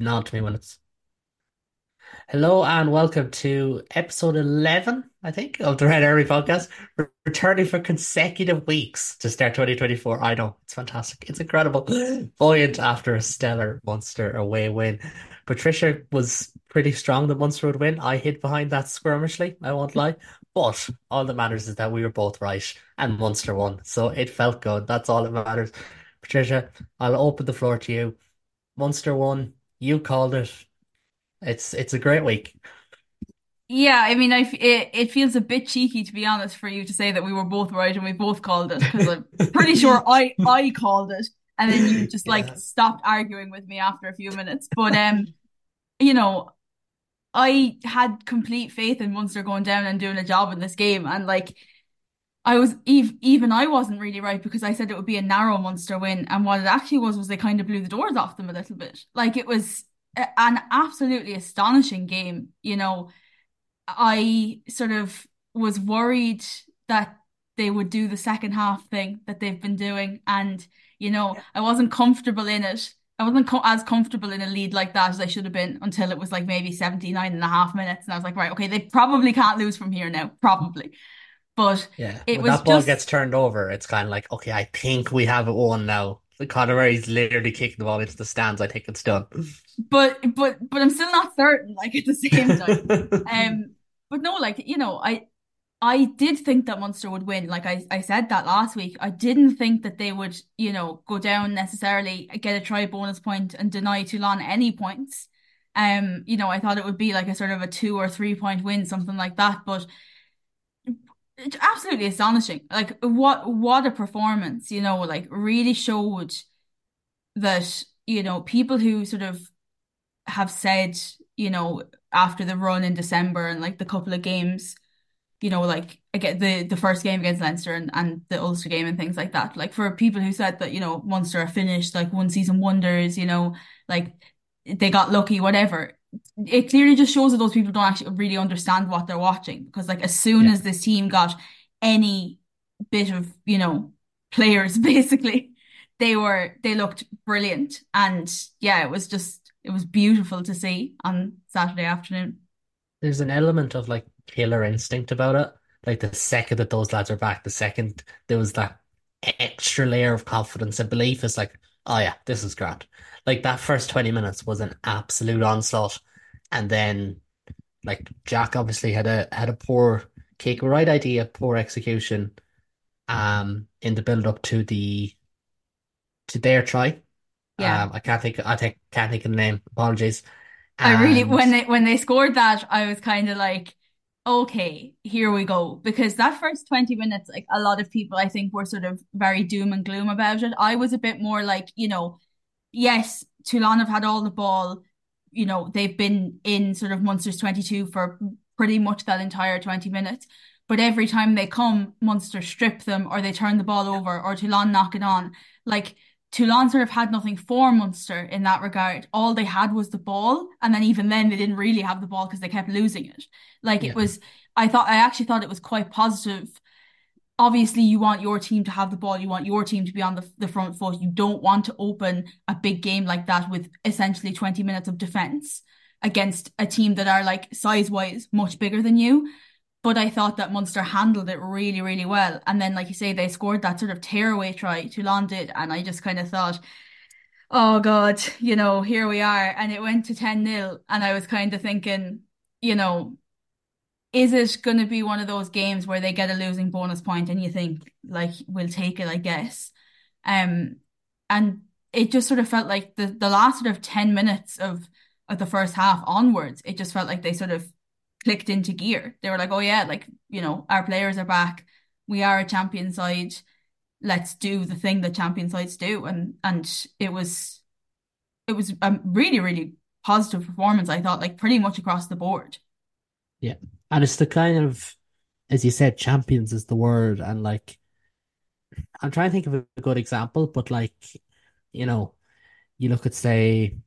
nod to me when it's Hello and welcome to episode 11, I think, of the Red Army podcast. Returning for consecutive weeks to start 2024. I know, it's fantastic. It's incredible. Buoyant after a stellar Munster away win. Patricia was pretty strong that Munster would win. I hid behind that skirmishly, I won't lie. But all that matters is that we were both right and Munster won. So it felt good. That's all that matters. Patricia, I'll open the floor to you. Munster won. You called it. It's it's a great week. Yeah, I mean, I f it it feels a bit cheeky to be honest for you to say that we were both right and we both called it because I'm pretty sure I I called it and then you just like Yeah. stopped arguing with me after a few minutes. But um, you know, I had complete faith in Munster going down and doing a job in this game and like I was even even I wasn't really right because I said it would be a narrow Munster win and what it actually was was they kind of blew the doors off them a little bit. Like it was an absolutely astonishing game, you know. I sort of was worried that they would do the second half thing that they've been doing. And, you know, I wasn't comfortable in it. I wasn't co as comfortable in a lead like that as I should have been until it was like maybe 79 and a half minutes. And I was like, right, okay, they probably can't lose from here now, probably. But Yeah. it When was that ball just gets turned over, it's kind of like, okay, I think we have it won now. The Conor Murray's literally kicking the ball into the stands. I think it's done. but but but I'm still not certain, like at the same time. Um, but no, like, you know, I I did think that Munster would win. Like I, I said that last week. I didn't think that they would, you know, go down necessarily, get a try bonus point and deny Toulon any points. Um, you know, I thought it would be like a sort of a two or three point win, something like that. But absolutely astonishing. Like what what a performance, you know, like really showed that, you know, people who sort of have said, you know, after the run in December and like the couple of games you know, like again the the first game against Leinster and, and the Ulster game and things like that. Like for people who said that, you know, Munster are finished, like one season wonders, you know, like they got lucky, whatever. It clearly just shows that those people don't actually really understand what they're watching. Because like as soon Yeah. as this team got any bit of, you know, players, basically, they were they looked brilliant. And yeah, it was just it was beautiful to see on Saturday afternoon. There's an element of like killer instinct about it. Like the second that those lads are back, the second there was that extra layer of confidence and belief. is like, oh yeah, this is grand. Like that first 20 minutes was an absolute onslaught. And then like Jack obviously had a had a poor kick, right idea, poor execution um in the build up to the to their try. Yeah. Um I can't think I think can't think of the name. Apologies. I really when they when they scored that, I was kind of like, okay, here we go. Because that first 20 minutes, like a lot of people I think were sort of very doom and gloom about it. I was a bit more like, you know, yes, Toulon have had all the ball, you know, they've been in sort of Munster's 22 for pretty much that entire 20 minutes. But every time they come, Munster strip them or they turn the ball over or Toulon knock it on. Like Toulon sort of had nothing for Munster in that regard. All they had was the ball, and then even then they didn't really have the ball because they kept losing it. Like it was, I thought, I actually thought it was quite positive. Obviously, you want your team to have the ball, you want your team to be on the, the front foot. You don't want to open a big game like that with essentially 20 minutes of defense against a team that are like size-wise much bigger than you. But I thought that Munster handled it really, really well. And then, like you say, they scored that sort of tearaway try, Toulon did, and I just kind of thought, oh God, you know, here we are. And it went to 10 nil. And I was kind of thinking, you know, is it going to be one of those games where they get a losing bonus point and you think, like, we'll take it, I guess. Um, and it just sort of felt like the, the last sort of 10 minutes of, of the first half onwards, it just felt like they sort of clicked into gear. They were like, oh yeah, like, you know, our players are back. We are a champion side. Let's do the thing that champion sides do. And and it was it was a really, really positive performance, I thought, like pretty much across the board. Yeah. And it's the kind of, as you said, champions is the word. And like, I'm trying to think of a good example, but like, you know, you look at say,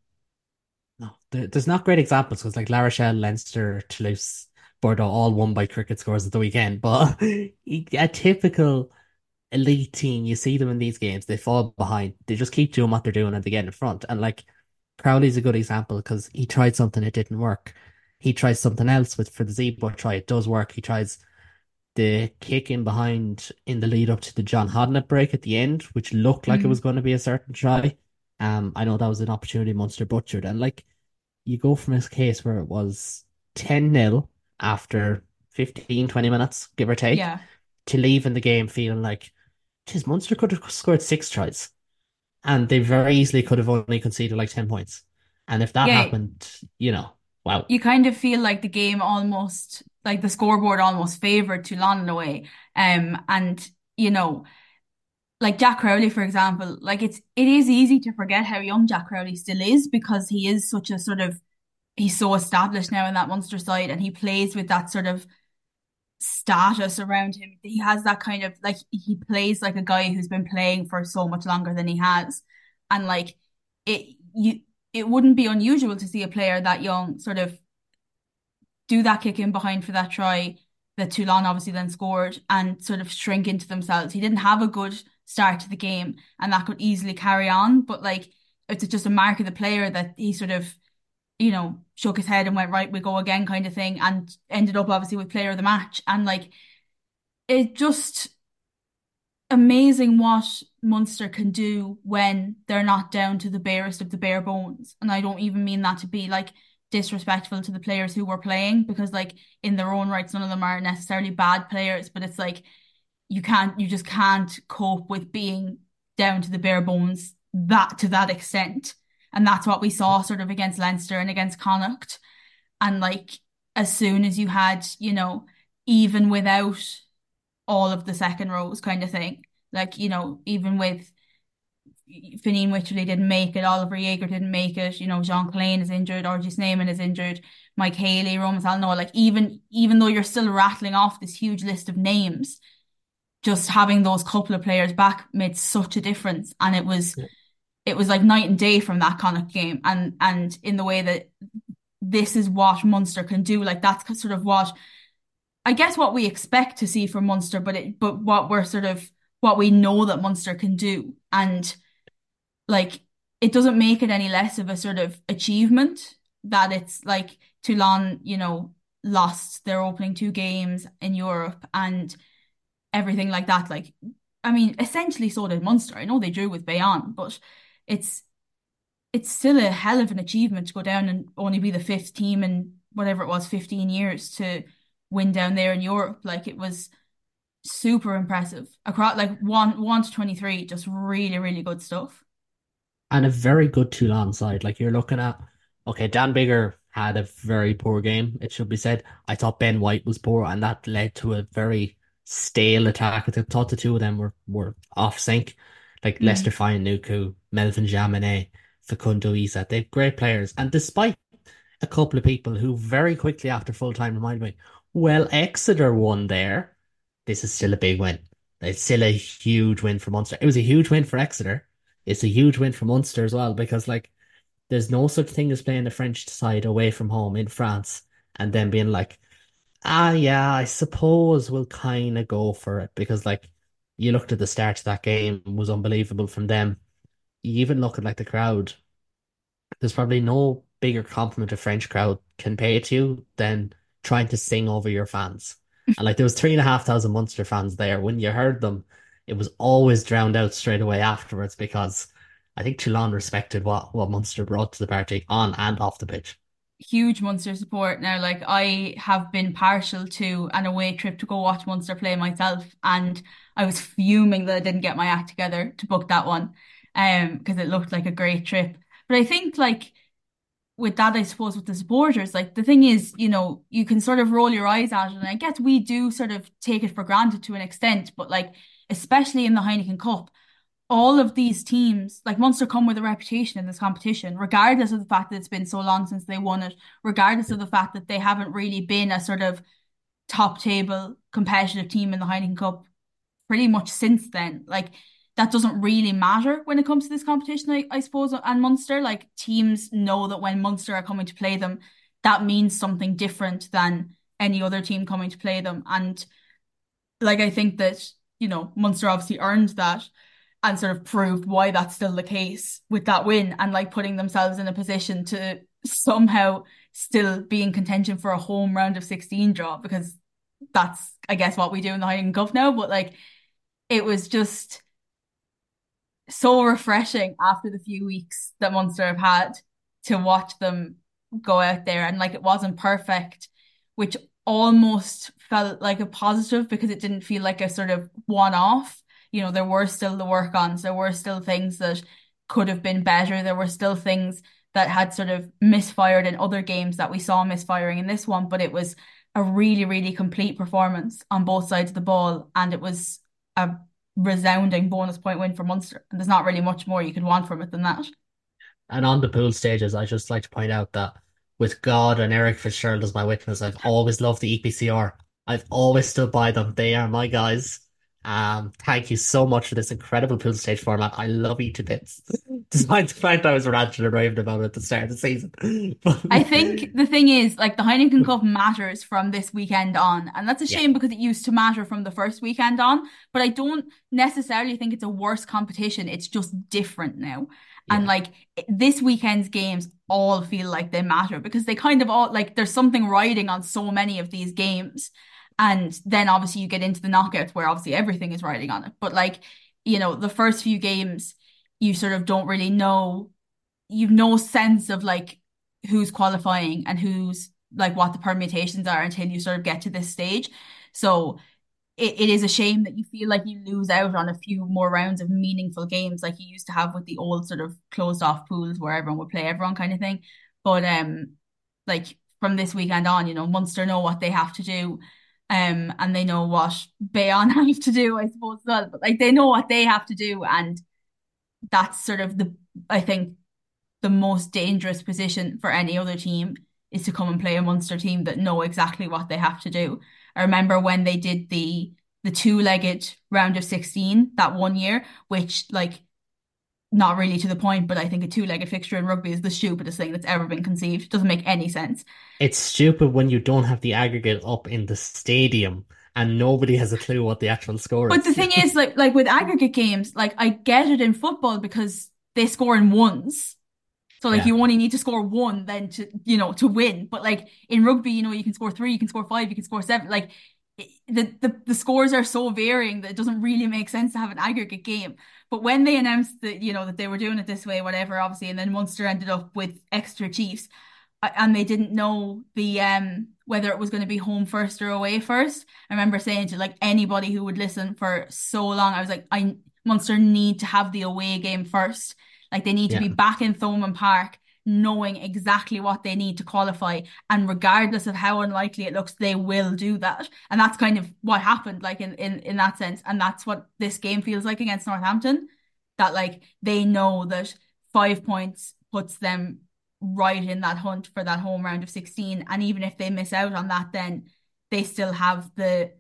no, there, there's not great examples because like La Rochelle, Leinster, Toulouse, Bordeaux all won by cricket scores at the weekend. But a typical elite team, you see them in these games, they fall behind. They just keep doing what they're doing and they get in front. And like Crowley's a good example because he tried something, it didn't work. He tries something else with for the Zebo try, it does work. He tries the kick in behind in the lead up to the John Hodnett break at the end, which looked like it was Mm, going to be a certain try. Um, I know that was an opportunity Munster butchered, and like you go from this case where it was 10 nil after 15, 20 minutes, give or take, yeah. to leaving the game feeling like, geez, Munster could have scored six tries, and they very easily could have only conceded like 10 points. And if that Yeah, happened, you know, wow. you kind of feel like the game almost like the scoreboard almost favored Toulon in a way. Um, and you know, like Jack Crowley, for example, like it's it is easy to forget how young Jack Crowley still is because he is such a sort of he's so established now in that Munster side and he plays with that sort of status around him. He has that kind of like he plays like a guy who's been playing for so much longer than he has. And like it you it wouldn't be unusual to see a player that young sort of do that kick in behind for that try that Toulon obviously then scored and sort of shrink into themselves. He didn't have a good start to the game and that could easily carry on. But like it's just a mark of the player that he sort of, you know, shook his head and went, right, we go again kind of thing and ended up obviously with player of the match. And like it just amazing what Munster can do when they're not down to the barest of the bare bones. And I don't even mean that to be like disrespectful to the players who were playing because like in their own rights, none of them are necessarily bad players, but it's like you can't you just can't cope with being down to the bare bones that to that extent. And that's what we saw sort of against Leinster and against Connacht. And like as soon as you had, you know, even without all of the second rows kind of thing. Like, you know, even with Fineen Wycherley didn't make it, Oliver Jager didn't make it, you know, Jean Kleyn is injured, RG Snyman is injured, Mike Haley, Roman Salanoa, like even even though you're still rattling off this huge list of names, just having those couple of players back made such a difference. And it was Yeah. it was like night and day from that Connacht game. And and in the way that this is what Munster can do, like that's sort of what I guess what we expect to see from Munster, but it but what we're sort of what we know that Munster can do. And like it doesn't make it any less of a sort of achievement that it's like Toulon, you know, lost their opening two games in Europe and everything like that. Like, I mean, essentially so did Munster. I know they drew with Bayonne, but it's it's still a hell of an achievement to go down and only be the fifth team in whatever it was, 15 years to win down there in Europe. Like it was super impressive. Across like one one to 23, just really, really good stuff. and a very good Toulon side. Like you're looking at, okay, Dan Biggar had a very poor game, it should be said. I thought Ben White was poor, and that led to a very stale attack. I thought the two of them were, were off sync. Like Leicester Mm. Fainga'anuku, Melvin Jaminet, Facundo Isa. They're great players. And despite a couple of people who very quickly after full time reminded me, well, Exeter won there. This is still a big win. It's still a huge win for Munster. It was a huge win for Exeter. It's a huge win for Munster as well because like there's no such thing as playing the French side away from home in France and then being like, ah, yeah, I suppose we'll kind of go for it because like you looked at the start of that game was unbelievable from them. You even look at like the crowd there's probably no bigger compliment a French crowd can pay to you than trying to sing over your fans. And like there was three and a half thousand Munster fans there. When you heard them, it was always drowned out straight away afterwards because I think Toulon respected what what Munster brought to the party on and off the pitch. Huge Munster support. Now, like I have been partial to an away trip to go watch Munster play myself, and I was fuming that I didn't get my act together to book that one, um, because it looked like a great trip. But I think like with that, I suppose with the supporters, like the thing is, you know, you can sort of roll your eyes at it, and I guess we do sort of take it for granted to an extent, but like especially in the Heineken Cup all of these teams, like Munster come with a reputation in this competition, regardless of the fact that it's been so long since they won it, regardless of the fact that they haven't really been a sort of top table competitive team in the Heineken Cup pretty much since then. Like that doesn't really matter when it comes to this competition, I, I suppose, and Munster. Like teams know that when Munster are coming to play them, that means something different than any other team coming to play them. And like I think that, you know, Munster obviously earned that. and sort of proved why that's still the case with that win and like putting themselves in a position to somehow still be in contention for a home round of 16 draw because that's I guess what we do in the Heineken Cup now but like it was just so refreshing after the few weeks that Munster have had to watch them go out there. And like it wasn't perfect which almost felt like a positive because it didn't feel like a sort of one-off. You know, there were still the work ons, there were still things that could have been better. There were still things that had sort of misfired in other games that we saw misfiring in this one, but it was a really, really complete performance on both sides of the ball, and it was a resounding bonus point win for Munster. And there's not really much more you could want from it than that. And on the pool stages, I just like to point out that with God and Eric Fitzgerald as my witness, I've always loved the EPCR. I've always stood by them. They are my guys. Um, thank you so much for this incredible pool stage format. I love you to bits, despite the fact I was ranting and raving about it at the start of the season. I think the thing is, like, the Heineken Cup matters from this weekend on, and that's a shame yeah, because it used to matter from the first weekend on. But I don't necessarily think it's a worse competition. It's just different now. And like this weekend's games all feel like they matter because they kind of all like there's something riding on so many of these games. And then obviously you get into the knockouts where obviously everything is riding on it. But like, you know, the first few games, you sort of don't really know, you've no sense of like who's qualifying and who's like what the permutations are until you sort of get to this stage. So it, it is a shame that you feel like you lose out on a few more rounds of meaningful games like you used to have with the old sort of closed off pools where everyone would play everyone kind of thing. But um like from this weekend on, you know, Munster know what they have to do um, and they know what Bayonne have to do, I suppose, as well. But like they know what they have to do, and that's sort of the I think the most dangerous position for any other team is to come and play a Munster team that know exactly what they have to do. I remember when they did the the two-legged round of 16 that one year, which like not really to the point, but I think a two-legged fixture in rugby is the stupidest thing that's ever been conceived. It doesn't make any sense. It's stupid when you don't have the aggregate up in the stadium and nobody has a clue what the actual score is. But the thing is, like, like with aggregate games, like I get it in football because they score in ones. So like Yeah, you only need to score one then to, you know, to win. But like in rugby, you know, you can score three, you can score five, you can score seven. Like the, the, the scores are so varying that it doesn't really make sense to have an aggregate game. But when they announced that, you know, that they were doing it this way, whatever, obviously, and then Munster ended up with Exeter Chiefs and they didn't know the um whether it was going to be home first or away first. I remember saying to like anybody who would listen for so long, I was like, I Munster need to have the away game first. Like they need to be back in Thomond Park knowing exactly what they need to qualify. And regardless of how unlikely it looks, they will do that. And that's kind of what happened, like in, in, in that sense. And that's what this game feels like against Northampton. That like they know that five points puts them right in that hunt for that home round of 16. And even if they miss out on that, then they still have the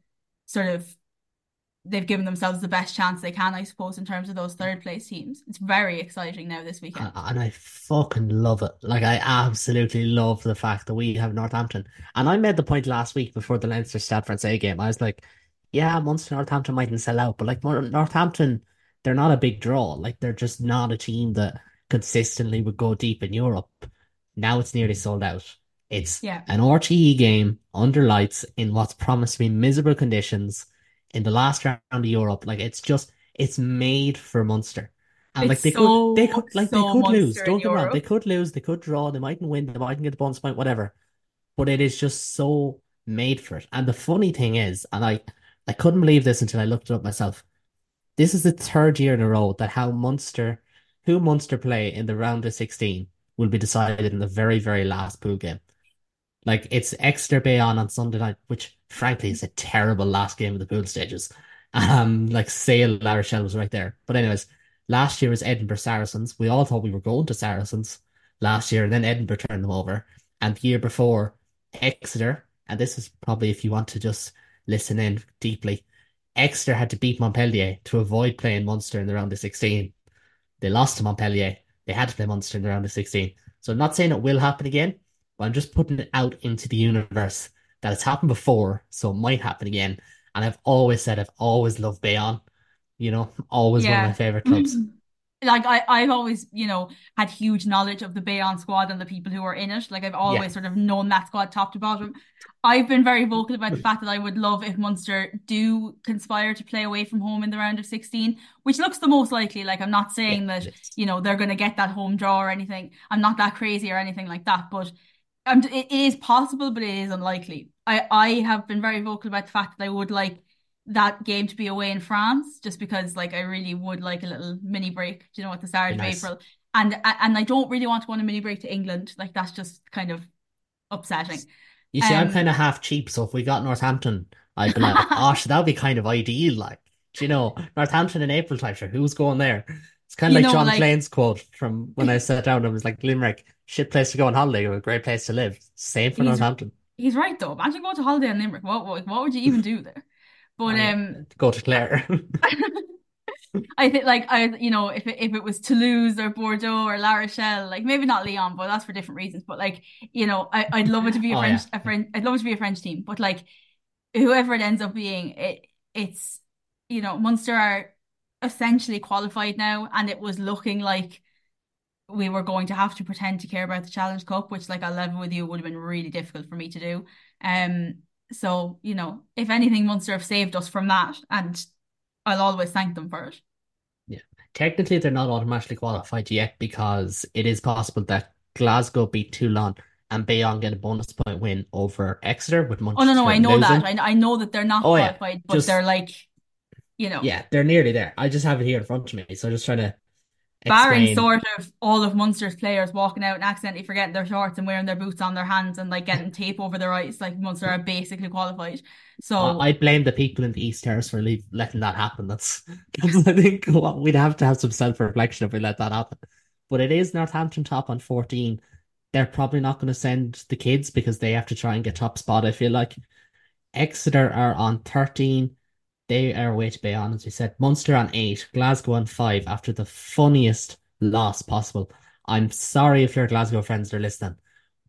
sort of they've given themselves the best chance they can, I suppose, in terms of those third place teams. It's very exciting now this weekend. And I fucking love it. Like I absolutely love the fact that we have Northampton. And I made the point last week before the Leinster Stade Francais game. I was like, yeah, Munster Northampton mightn't sell out, but like Northampton, they're not a big draw. Like they're just not a team that consistently would go deep in Europe. Now it's nearly sold out. It's Yeah. an RTE game under lights in what's promised to be miserable conditions in the last round of Europe. Like it's just it's made for Munster. And like It's they could they could like they could lose. Don't get me wrong. They could lose, they could draw, they mightn't win, they mightn't get the bonus point, whatever. But it is just so made for it. And the funny thing is, and I I couldn't believe this until I looked it up myself. This is the third year in a row that how Munster who Munster play in the round of 16 will be decided in the very, very last pool game. Like it's Exeter Bayonne on Sunday night, which frankly is a terrible last game of the pool stages. Um, like Sale La Rochelle was right there. But anyways, last year was Edinburgh Saracens. We all thought we were going to Saracens last year, and then Edinburgh turned them over. And the year before, Exeter, and this is probably if you want to just listen in deeply, Exeter had to beat Montpellier to avoid playing Munster in the round of 16. They lost to Montpellier. They had to play Munster in the round of 16. So I'm not saying it will happen again, but I'm just putting it out into the universe that it's happened before, so it might happen again. And I've always said I've always loved Bayonne. you know, always one of my favorite clubs. Like I, I've always, you know, had huge knowledge of the Bayonne squad and the people who are in it. Like I've Yeah, always sort of known that squad top to bottom. I've been very vocal about the fact that I would love if Munster do conspire to play away from home in the round of 16, which looks the most likely. Like I'm not yeah, saying that, it is. you know, they're going to get that home draw or anything. I'm not that crazy or anything like that, but um, it, is possible, but it is unlikely. I, I have been very vocal about the fact that I would like that game to be away in France, just because like I really would like a little mini break, Do you know, what? the start of. April. And and I don't really want to go on a mini break to England. Like that's just kind of upsetting. You see, I'm kind Um of half cheap, so if we got Northampton, I'd be like, oh, that would be kind of ideal. Like, do you know, Northampton in April time, sure, who's going there? It's kind of like know, John like Plane's quote from when I sat down and was like, Limerick, shit place to go on holiday, a great place to live. Same for he's Northampton. he's right though. Imagine going to holiday in Limerick. What what, what would you even do there? But um go to Clare. I think like I you know if it, if it was Toulouse or Bordeaux or La Rochelle like maybe not Lyon but that's for different reasons but like you know I I'd love it to be a Oh French yeah, a French I'd love it to be a French team but like whoever it ends up being it it's you know Munster are essentially qualified now and it was looking like we were going to have to pretend to care about the Challenge Cup which like I'll level with you would have been really difficult for me to do um so you know if anything Munster have saved us from that and I'll always thank them for it. yeah. Technically, they're not automatically qualified yet because it is possible that Glasgow beat Toulon and Bayonne get a bonus point win over Exeter with Munster. Oh no, no, I know that. losing. I I know that they're not Oh yeah, qualified, but they're like, you know, yeah, they're nearly there. I just have it here in front of me, so I'm just trying to barring sort of all of Munster's players walking out and accidentally forgetting their shorts and wearing their boots on their hands and like getting tape over their eyes, like Munster are basically qualified. I, I blame the people in the East Terrace for leave, letting that happen. That's, that's I think what we'd have to have some self-reflection if we let that happen. But it is Northampton top on 14. They're probably not going to send the kids because they have to try and get top spot, I feel like. Exeter are on 13. They are away to Bayonne, as we said. Munster on 8. Glasgow on 5 after the funniest loss possible. I'm sorry if your Glasgow friends are listening.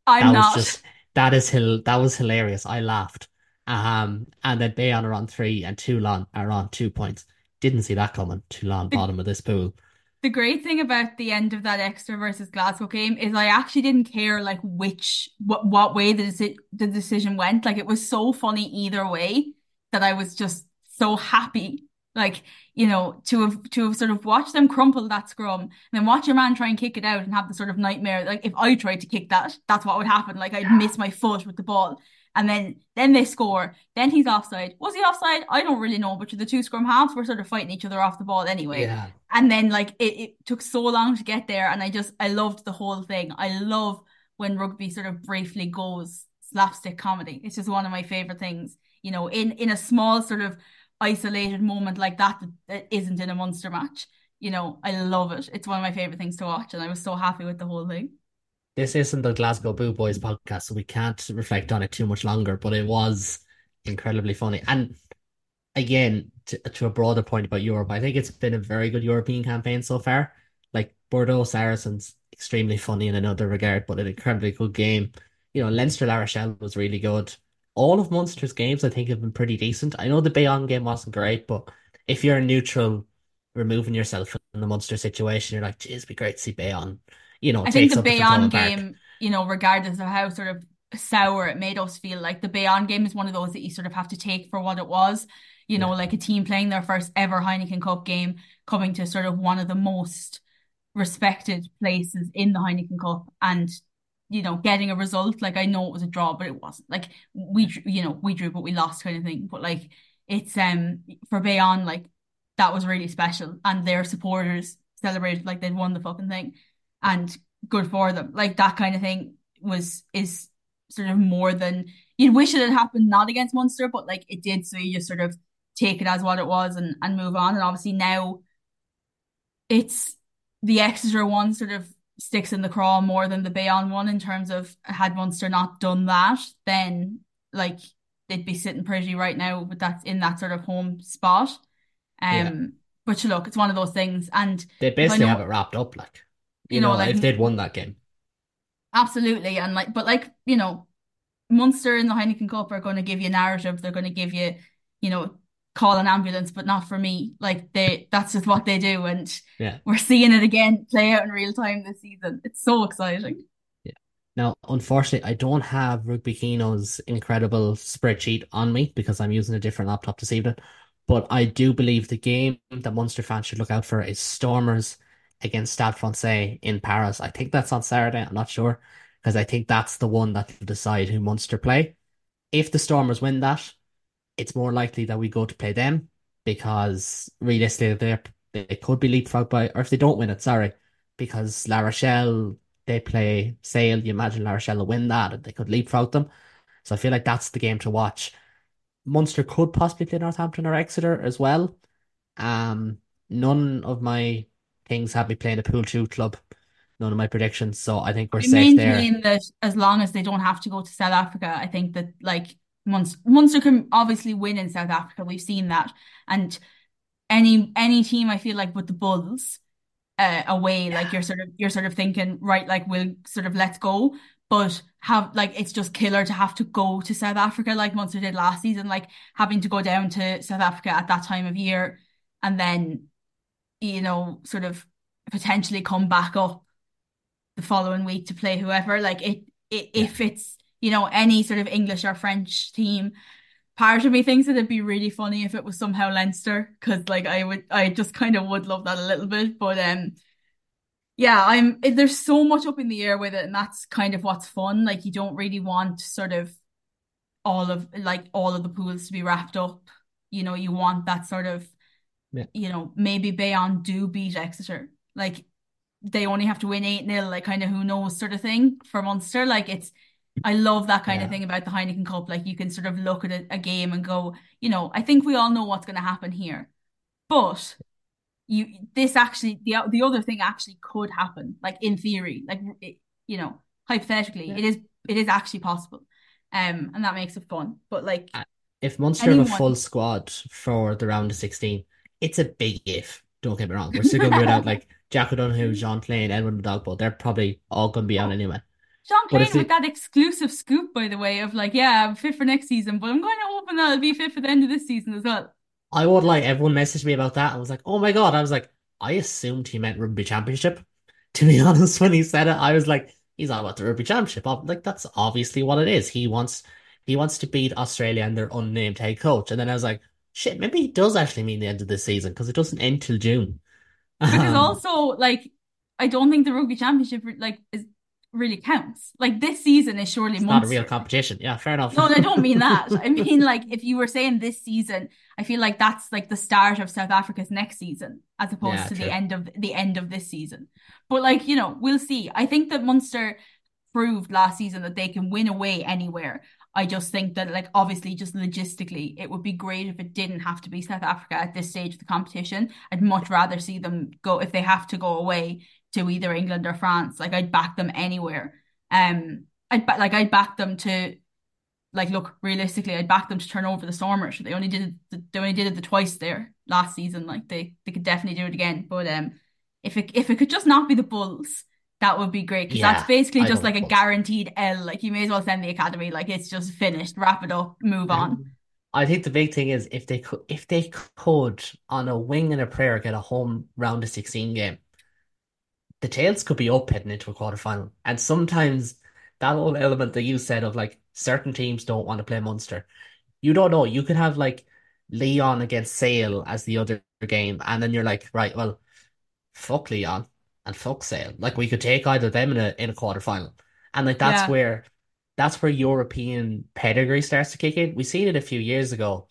I'm That was not. just that is hil that was hilarious. I laughed. Um, and then Bayonne are on three and Toulon are on two points. Didn't see that coming. Toulon The bottom of this pool. the great thing about the end of that Exeter versus Glasgow game is I actually didn't care like which what what way the deci the decision went. Like it was so funny either way that I was just so happy. Like, you know, to have to have sort of watched them crumple that scrum and then watch your man try and kick it out and have the sort of nightmare. Like if I tried to kick that, that's what would happen. Like I'd miss my foot with the ball. And then then they score. Then he's offside. Was he offside? I don't really know, but the two scrum halves were sort of fighting each other off the ball anyway. Yeah. And then like it, it took so long to get there, and I just I loved the whole thing. I love when rugby sort of briefly goes slapstick comedy. It's just one of my favorite things. You know, in in a small sort of isolated moment like that that, isn't in a Munster match. You know, I love it. It's one of my favorite things to watch, and I was so happy with the whole thing. This isn't the Glasgow Boo Boys podcast, so we can't reflect on it too much longer, but it was incredibly funny. And again, to, to a broader point about Europe, I think it's been a very good European campaign so far. Like Bordeaux Saracens, extremely funny in another regard, but an incredibly good game. You know, Leinster La Rochelle was really good. All of Munster's games, I think, have been pretty decent. I know the Bayonne game wasn't great, but if you're a neutral, removing yourself from the Munster situation, you're like, geez, it'd be great to see Bayonne, you know, I think the Bayonne game, you know, regardless of how sort of sour it made us feel, like the Bayonne game is one of those that you sort of have to take for what it was. You know, Yeah, like a team playing their first ever Heineken Cup game, coming to sort of one of the most respected places in the Heineken Cup and you know getting a result. Like I know it was a draw but it wasn't. Like we you know we drew but we lost kind of thing. But like it's um for Bayonne like that was really special. And their supporters celebrated like they'd won the fucking thing. And good for them. Like that kind of thing was is sort of more than you'd wish it had happened not against Munster but like it did so you just sort of take it as what it was and and move on. And obviously now it's the Exeter one sort of sticks in the craw more than the Bayonne one in terms of had Munster not done that, then like they'd be sitting pretty right now with that in that sort of home spot. yeah. Um, but you look, it's one of those things, and They basically have it wrapped up, like, you you know, know, like if they'd won that game. absolutely, and like, but like you know, Munster in the Heineken Cup are going to give you narrative. They're going to give you, you know. Call an ambulance, but not for me. Like they, that's just what they do, and Yeah. we're seeing it again play out in real time this season. It's so exciting. Yeah. Now, unfortunately, I don't have Rugby Kino's incredible spreadsheet on me because I'm using a different laptop this evening. But I do believe the game that Munster fans should look out for is Stormers against Stade Francais in Paris. I think that's on Saturday. I'm not sure because I think that's the one that will decide who Munster play. If the Stormers win that, it's more likely that we go to play them because realistically they they could be leapfrogged by, or if they don't win it, sorry, because La Rochelle they play Sale. You imagine La Rochelle will win that, and they could leapfrog them. So I feel like that's the game to watch. Munster could possibly play Northampton or Exeter as well. Um, none of my things have me playing a pool two club. None of my predictions, so I think we're I safe there. that as long as they don't have to go to South Africa, I think that like Munster, Munster can obviously win in South Africa. We've seen that, and any any team I feel like with the Bulls uh, away, like you're sort of you're sort of thinking right, like we'll sort of let's go, but have like it's just killer to have to go to South Africa like Munster did last season, like having to go down to South Africa at that time of year, and then you know sort of potentially come back up the following week to play whoever. Like it, it Yeah. if it's you know any sort of English or French team, part of me thinks that it'd be really funny if it was somehow Leinster because like I would, I just kind of would love that a little bit. But um, yeah, I'm. There's so much up in the air with it, and that's kind of what's fun. Like you don't really want sort of all of like all of the pools to be wrapped up. You know, you want that sort of Yeah. you know maybe Bayonne do beat Exeter. Like they only have to win 8 nil, like kind of who knows sort of thing for Munster. Like it's, I love that kind of thing about the Heineken Cup. Like you can sort of look at a, a game and go, you know, I think we all know what's going to happen here. But you, this actually, the the other thing actually could happen, like in theory, like it, you know, hypothetically, Yeah. it is it is actually possible. Um, and that makes it fun. But like Uh, If Munster have a full squad for the round of 16, it's a big if. Don't get me wrong. We're still going to be without like Jack O'Donoghue, Jean Kleyn, Edwin Edogbo. They're probably all going to be out oh, anyway. Sean Payne with they, that exclusive scoop, by the way, of like, yeah, I'm fit for next season, but I'm going to hoping that I'll be fit for the end of this season as well. I would like everyone messaged me about that. I was like, oh my God. I was like, I assumed he meant rugby championship. To be honest, when he said it, I was like, he's on about the rugby championship. I'm like, that's obviously what it is. He wants he wants to beat Australia and their unnamed head coach. And then I was like, shit, maybe he does actually mean the end of this season because it doesn't end till June. Which is Um, also like, I don't think the rugby championship like is really counts. Like this season is surely not a real competition. Yeah, fair enough. No, I don't mean that. I mean like if you were saying this season, I feel like that's like the start of South Africa's next season, as opposed Yeah, to the end of the end of this season. But like, you know, we'll see. I think that Munster proved last season that they can win away anywhere. I just think that, like, obviously, just logistically, it would be great if it didn't have to be South Africa at this stage of the competition. I'd much rather see them go if they have to go away to either England or France. Like, I'd back them anywhere. Um, I'd ba- like I'd back them to like look realistically, I'd back them to turn over the Stormers. They only did it, they only did it the twice there last season. Like they they could definitely do it again. But um, if it if it could just not be the Bulls, that would be great because that's basically I just like a Bulls. guaranteed L. Like you may as well send the academy. Like it's just finished. Wrap it up. Move on. I think the big thing is if they could if they could on a wing and a prayer get a home round of 16 game, the tails could be up heading into a quarter final. And sometimes that whole element that you said of like certain teams don't want to play Munster. You don't know. You could have like Lyon against Sale as the other game, and then you're like, right, well, fuck Lyon and fuck Sale. Like we could take either of them in a in a quarter final. And like that's Yeah. where that's where European pedigree starts to kick in. We seen it a few years ago.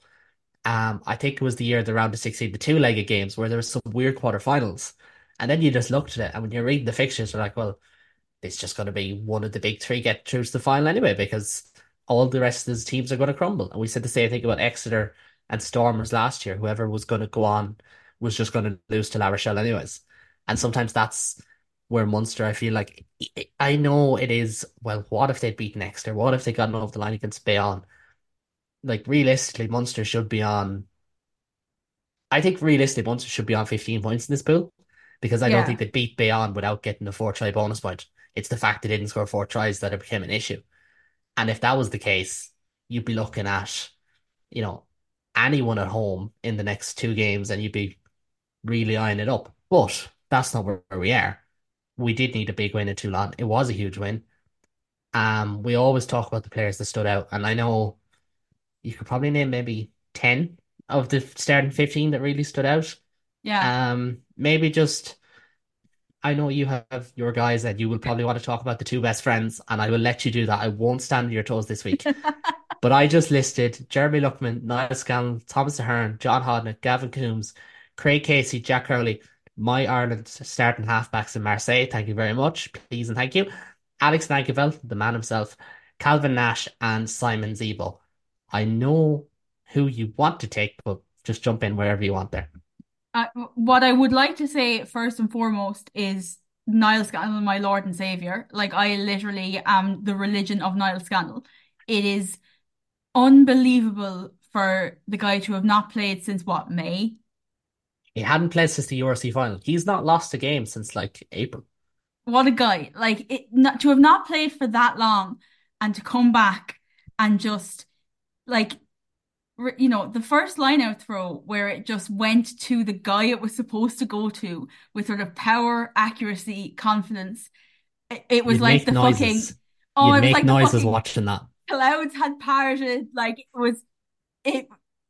Um, I think it was the year of the round of 16, the two-legged games where there was some weird quarterfinals. And then you just looked at it, and when you're reading the fixtures, you're like, well, it's just going to be one of the big three get through to the final anyway, because all the rest of the teams are going to crumble. And we said the same thing about Exeter and Stormers last year. Whoever was going to go on was just going to lose to La Rochelle anyways. And sometimes that's where Munster, I feel like, I know it is, well, what if they'd beaten Exeter? What if they got over the line against Bayonne? Like, realistically, Munster should be on, I think realistically, Munster should be on 15 points in this pool because I don't think Yeah. they beat Bayonne without getting a four try bonus point. It's the fact they didn't score four tries that it became an issue. And if that was the case, you'd be looking at, you know, anyone at home in the next two games and you'd be really eyeing it up. But that's not where we are. We did need a big win in Toulon. It was a huge win. Um, we always talk about the players that stood out, and I know you could probably name maybe 10 of the starting 15 that really stood out. Yeah. Um, maybe just I know you have your guys and you will probably want to talk about the two best friends, and I will let you do that. I won't stand on your toes this week. But I just listed Jeremy Loughman, Niall Scannell, Thomas Ahern, John Hodnett, Gavin Coombs, Craig Casey, Jack Crowley, my Ireland starting halfbacks in Marseille. Thank you very much. Please and thank you. Alex Nankivell, the man himself, Calvin Nash, and Simon Zebo. I know who you want to take, but just jump in wherever you want there. Uh, what I would like to say first and foremost is Niall Scannell, my Lord and Savior. Like I literally am the religion of Niall Scannell. It is unbelievable for the guy to have not played since what, May? He hadn't played since the URC final. He's not lost a game since like April. What a guy. Like it not, to have not played for that long and to come back and just like you know, the first line out throw where it just went to the guy it was supposed to go to with sort of power, accuracy, confidence. It, it was You'd like the noises. fucking oh, You'd it was like the noises watching that. clouds had parted. Like it was it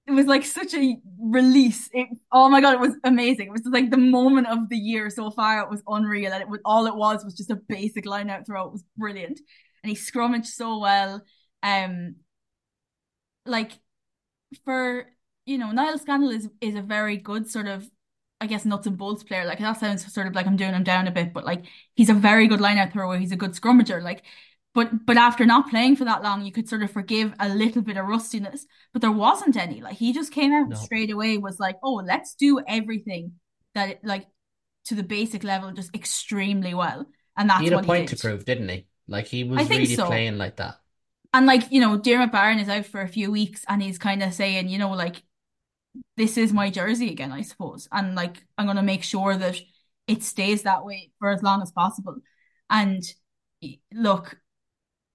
it was like such a release. It, oh my God, it was amazing. It was like the moment of the year so far. It was unreal. And it was all it was was just a basic line out throw. It was brilliant. And he scrummaged so well. Um like for you know, Niall Scannell is is a very good sort of I guess nuts and bolts player. Like that sounds sort of like I'm doing him down a bit, but like he's a very good line out thrower. He's a good scrummager. Like but but after not playing for that long, you could sort of forgive a little bit of rustiness. But there wasn't any. Like he just came out No. straight away, was like, oh, let's do everything that it, like to the basic level just extremely well. And He that's had a he point to prove, didn't he? Like he was really so. playing like that. And like, you know, Diarmuid Barron is out for a few weeks and he's kind of saying, you know, like this is my jersey again, I suppose. And like I'm gonna make sure that it stays that way for as long as possible. And look,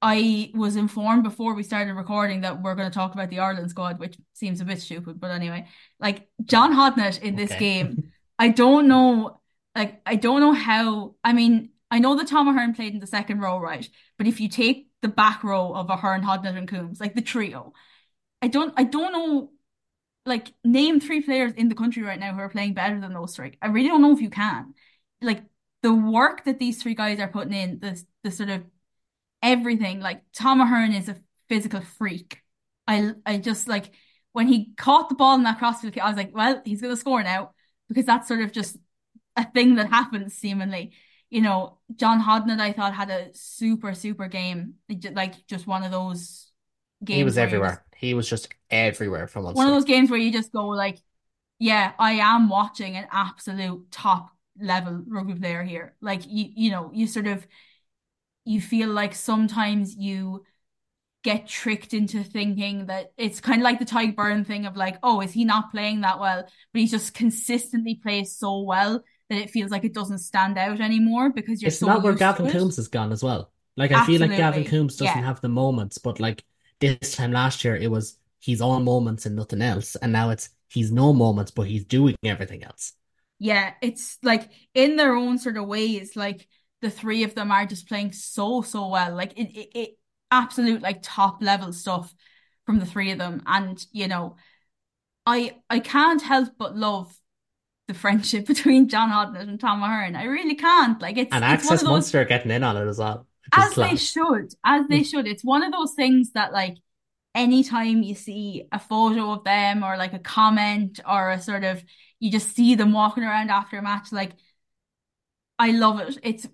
I was informed before we started recording that we're going to talk about the Ireland squad, which seems a bit stupid, but anyway, like John Hodnett in this Okay. game, I don't know, like I don't know how. I mean, I know that Tom Ahern played in the second row, right? But if you take the back row of Ahern, Hodnett, and Coombs, like the trio, I don't, I don't know. Like, name three players in the country right now who are playing better than those three. I really don't know if you can. Like the work that these three guys are putting in, the the sort of everything. Like Tom Ahern is a physical freak. I I just like when he caught the ball in that crossfield I was like, well, he's gonna score now because that's sort of just a thing that happens seemingly. You know, John Hodnett, I thought had a super super game, like just one of those games. He was where you're just everywhere. He was just everywhere for one of those games where you just go like, yeah, I am watching an absolute top level rugby player here. Like you, you know, you sort of you feel like sometimes you get tricked into thinking that it's kind of like the Tadhg Beirne thing of like, oh, is he not playing that well? But he just consistently plays so well that it feels like it doesn't stand out anymore because you're It's so not where Gavin. Coombs has gone as well. Like I feel like Gavin Coombs doesn't Yeah. have the moments, but like this time last year it was he's all moments and nothing else. And now it's he's no moments, but he's doing everything else. Yeah. It's like in their own sort of ways, like the three of them are just playing so, so well. Like it, it, it absolute like top level stuff from the three of them. And, you know, I I can't help but love the friendship between John Hodnett and Tom Ahern. I really can't. Like it's And it's one of Access those Munster are getting in on it as well, as they should, as they hmm. should. It's one of those things that like anytime you see a photo of them or like a comment or a sort of you just see them walking around after a match, like I love it. It's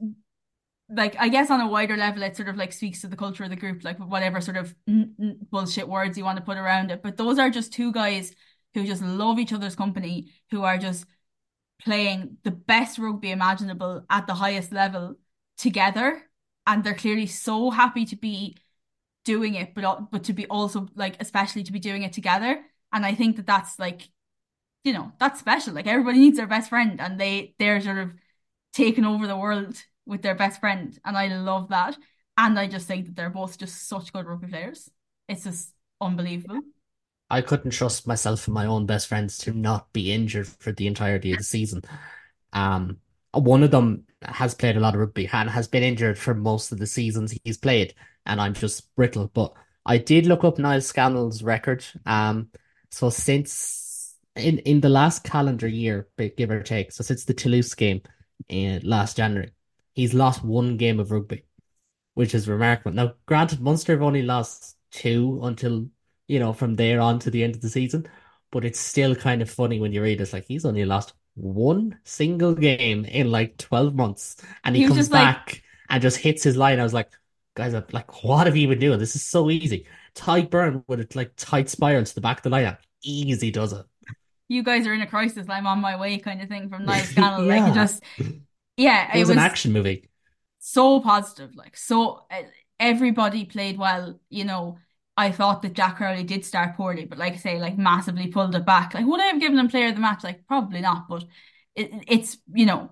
like I guess on a wider level, it sort of like speaks to the culture of the group, like whatever sort of n- n- bullshit words you want to put around it. But those are just two guys who just love each other's company, who are just playing the best rugby imaginable at the highest level together, and they're clearly so happy to be doing it, but but to be also like especially to be doing it together. And I think that that's like you know that's special. Like everybody needs their best friend, and they they're sort of taking over the world with their best friend, and I love that. And I just think that they're both just such good rugby players. It's just unbelievable. I couldn't trust myself and my own best friends to not be injured for the entirety of the season. Um, one of them has played a lot of rugby and has been injured for most of the seasons he's played, and I'm just brittle. But I did look up Niall Scannell's record. Um, so since in in the last calendar year, give or take, so since the Toulouse game in last January, he's lost one game of rugby, which is remarkable. Now, granted, Munster have only lost two until you know from there on to the end of the season, but it's still kind of funny when you read. It's like he's only lost one single game in like 12 months and he, He comes just like, back and just hits his line. I was like, guys, I'm like, what have you been doing? This is so easy. Tadhg Beirne with a like tight spiral to the back of the line. Easy does it. you guys are in a crisis, I'm on my way kind of thing from Niall Scannell. Like it just yeah, It it was an action movie. so positive. Like so uh, everybody played well, you know. I thought that Jack Crowley did start poorly, but like I say, like massively pulled it back. Like, would I have given him player of the match? Like, probably not, but it, it's, you know,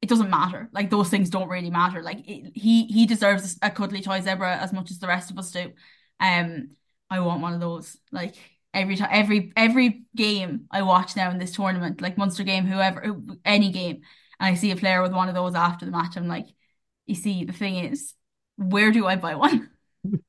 it doesn't matter. Like those things don't really matter. Like it, he he deserves a cuddly toy zebra as much as the rest of us do. Um, I want one of those. Like every time, every every game I watch now in this tournament, like Munster game, whoever, any game, and I see a player with one of those after the match, I'm like, you see, the thing is, where do I buy one?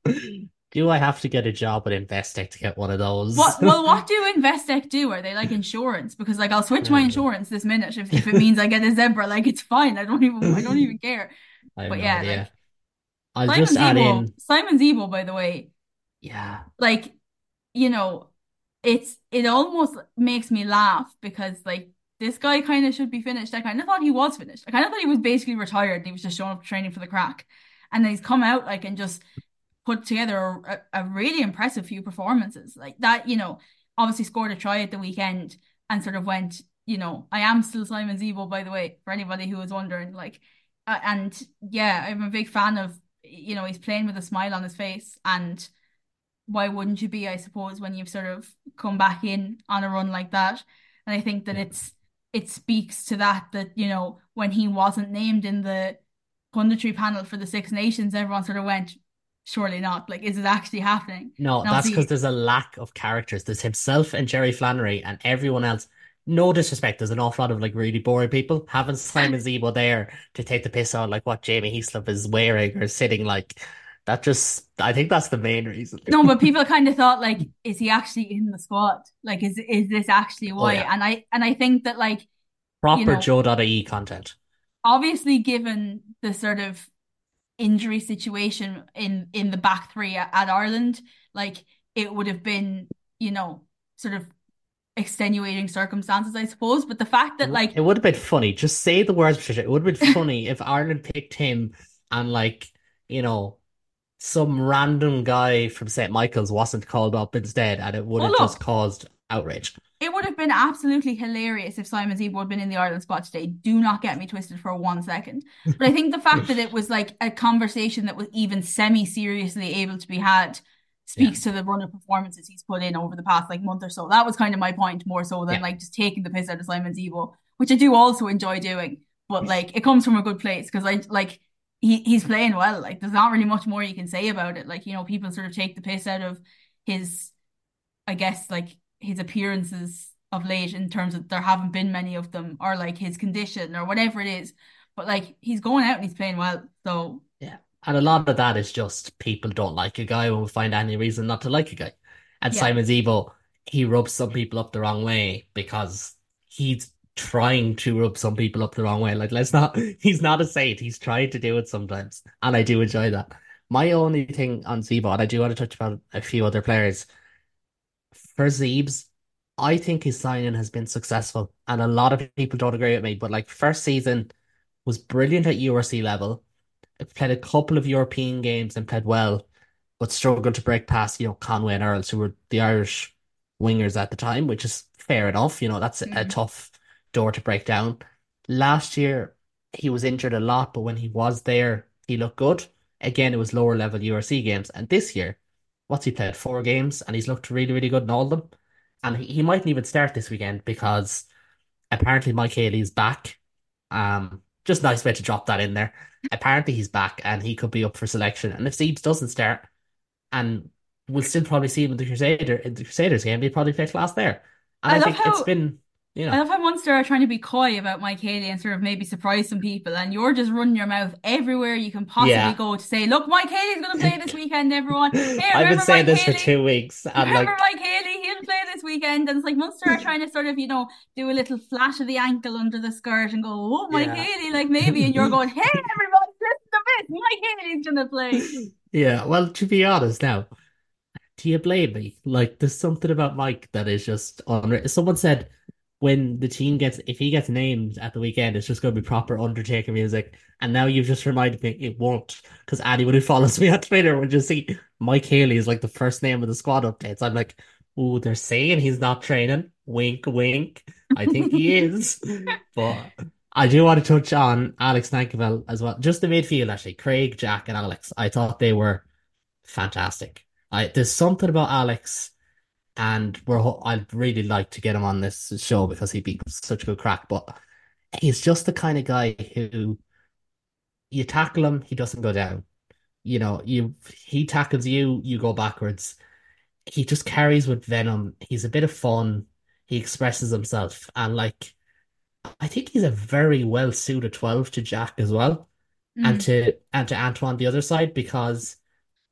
Do I have to get a job at Investec to get one of those? What, well, what do Investec do? Are they like insurance? Because like I'll switch my insurance this minute if, if it means I get a zebra, like it's fine. I don't even I don't even care. But yeah, like idea. I'll Simon just add Zebo, in, Simon Zebo, by the way, yeah, like, you know, it's it almost makes me laugh because like this guy kind of should be finished. I kind of thought he was finished. I kind of thought he was basically retired and he was just showing up training for the crack. And then he's come out like and just put together a, a really impressive few performances. Like that, you know, obviously scored a try at the weekend and sort of went, you know, I am still Simon Zebo, by the way, for anybody who was wondering. Like, uh, and yeah, I'm a big fan of, you know, he's playing with a smile on his face and why wouldn't you be, I suppose, when you've sort of come back in on a run like that? And I think that yeah. it's it speaks to that that, you know, when he wasn't named in the punditry panel for the Six Nations, everyone sort of went, surely not. Like, is it actually happening? No, And that's because there's a lack of characters. There's himself and Jerry Flannery and everyone else. No disrespect, there's an awful lot of like really boring people. Having Simon Zebo there to take the piss on like what Jamie Heaslip is wearing or sitting like that just I think that's the main reason. no, but people kind of thought like, is he actually in the squad? Like, is is this actually Oh why? yeah. And I and I think that like, you Proper know, Joe.ie content. obviously given the sort of injury situation in in the back three at, at Ireland, like it would have been, you know, sort of extenuating circumstances, I suppose. But the fact that like, it would have been funny. Just say the words, Patricia. It would have been funny if Ireland picked him and like, you know, some random guy from St. Michael's wasn't called up instead, and it would have just caused outrage. it would have been absolutely hilarious if Simon Zebo had been in the Ireland squad today. Do not get me twisted for one second. But I think the fact that it was like a conversation that was even semi-seriously able to be had Yeah, speaks to the run of performances he's put in over the past like month or so. That was kind of my point more so than yeah. like just taking the piss out of Simon Zebo, which I do also enjoy doing. But like it comes from a good place because I like he he's playing well. Like there's not really much more you can say about it. Like, you know, people sort of take the piss out of his I guess like his appearances of late in terms of there haven't been many of them or like his condition or whatever it is. But like he's going out and he's playing well. So Yeah. And a lot of that is just people don't like a guy when we find any reason not to like a guy. And yeah. Simon Zebo, he rubs some people up the wrong way because he's trying to rub some people up the wrong way. Like, let's not, he's not a saint. He's trying to do it sometimes. And I do enjoy that. My only thing on Zebo, and I do want to touch upon a few other players. For Zeebs, I think his signing has been successful. And a lot of people don't agree with me, but like first season was brilliant at URC level played a couple of European games and played well, but struggled to break past, you know, Conway and Earls, who were the Irish wingers at the time, which is fair enough. You know, that's a, a tough door to break down. Last year, he was injured a lot, but when he was there, he looked good. Again, it was lower level URC games. And this year, what's he played? Four games, and he's looked really, really good in all of them. And he, he mightn't even start this weekend because apparently Mike Haley's back. Um, just nice way to drop that in there. Apparently he's back and he could be up for selection. And if Zeebs doesn't start and we'll still probably see him in the Crusader in the Crusaders game. He'll probably play class there. And I I think it's how been, you I know, love how Munster are trying to be coy about Mike Haley and sort of maybe surprise some people, and you're just running your mouth everywhere you can possibly yeah. go to say, "Look, Mike Haley's going to play this weekend, everyone. Here, I've been saying Mike this for two weeks, and Remember like, Mike Haley? He'll play this weekend." And it's like Munster are trying to sort of, you know, do a little flash of the ankle under the skirt and go, "Oh, Mike yeah, Haley, like maybe," and you're going, "Hey, everybody, listen to this. Mike Haley's going to play." yeah. Well, to be honest, now, do you blame me? Like, there's something about Mike that is just unreal. Someone said when the team gets, if he gets named at the weekend, it's just going to be proper Undertaker music. And now you've just reminded me it won't, because anyone who follows me on Twitter will just see Mike Haley is like the first name of the squad updates. I'm like, oh, they're saying he's not training. Wink, wink. I think he is, but. I do want to touch on Alex Nankivell as well. Just the midfield, actually. Craig, Jack, and Alex. I thought they were fantastic. I there's something about Alex, and we're I'd really like to get him on this show because he'd be such a good crack. But he's just the kind of guy who you tackle him, he doesn't go down. You know, you he tackles you, you go backwards. He just carries with venom. He's a bit of fun. He expresses himself, and like I think he's a very well suited 12 to Jack as well, and Mm. to and to Antoine the other side because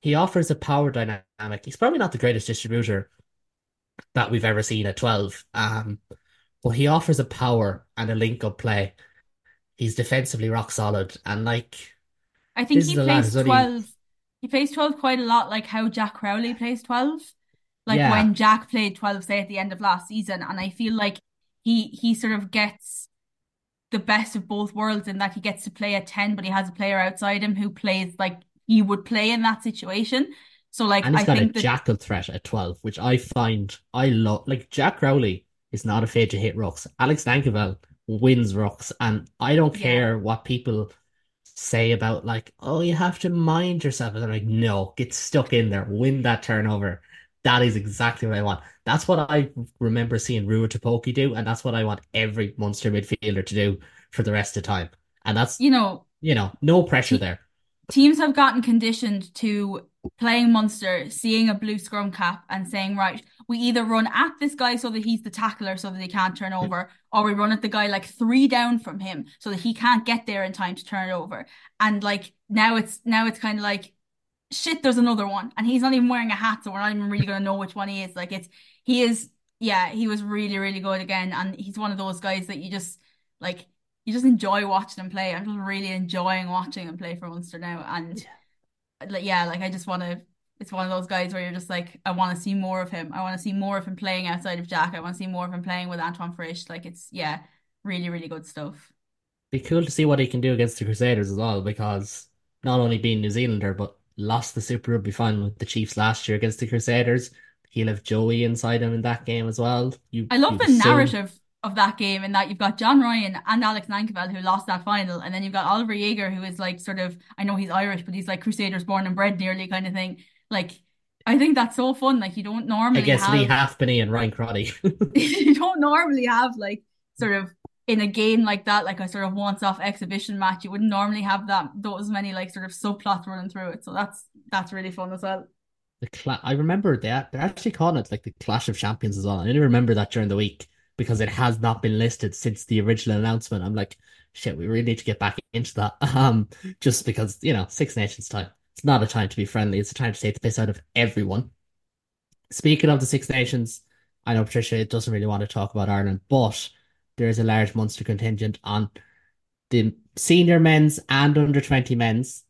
he offers a power dynamic. He's probably not the greatest distributor that we've ever seen at 12. Um, but he offers a power and a link up play. He's defensively rock solid. And like I think he plays who's only 12. He plays 12 quite a lot, like how Jack Crowley plays 12. Like yeah, when Jack played 12, say at the end of last season. And I feel like he he sort of gets the best of both worlds in that he gets to play at 10, but he has a player outside him who plays like he would play in that situation. So like and he's I got a that jackal threat at 12, which I find I love. Like Jack Crowley is not afraid to hit rocks. Alex Nankivell wins rocks, and I don't yeah, care what people say about like, oh, you have to mind yourself. And I'm like, no, get stuck in there, win that turnover. That is exactly what I want. That's what I remember seeing Rua Tipoki do, and that's what I want every Munster midfielder to do for the rest of time. And that's, you know, you know, no pressure te there. teams have gotten conditioned to playing Munster, seeing a blue scrum cap and saying, right, we either run at this guy so that he's the tackler so that he can't turn over, or we run at the guy like three down from him so that he can't get there in time to turn it over. And like now it's now it's kind of like shit, there's another one. And he's not even wearing a hat, so we're not even really gonna know which one he is. Like it's he is yeah, he was really, really good again. And he's one of those guys that you just like you just enjoy watching him play. I'm just really enjoying watching him play for Munster now. And like yeah, like I just want to. It's one of those guys where you're just like, I want to see more of him. I want to see more of him playing outside of Jack. I want to see more of him playing with Antoine Frisch. Like it's yeah, really, really good stuff. Be cool to see what he can do against the Crusaders as well, because not only being New Zealander, but lost the Super Rugby final with the Chiefs last year against the Crusaders. He'll have Joey inside him in that game as well. You I love the assume narrative of that game in that you've got John Ryan and Alex Nankivell who lost that final, and then you've got Oliver Jager who is like sort of I know he's Irish, but he's like Crusaders born and bred nearly kind of thing. Like I think that's so fun. Like you don't normally against Leigh have Halfpenny and Ryan Crotty. you don't normally have like sort of in a game like that, like a sort of once-off exhibition match, you wouldn't normally have that those many like sort of subplots running through it. So that's that's really fun as well. The cla I remember that they're actually calling it like the Clash of Champions as well. I didn't remember that during the week because it has not been listed since the original announcement. I'm like, shit, we really need to get back into that. Um, just because, you know, Six Nations time. It's not a time to be friendly, it's a time to take the piss out of everyone. Speaking of the Six Nations, I know Patricia doesn't really want to talk about Ireland, but there is a large Munster contingent on the senior men's and under 20 men's.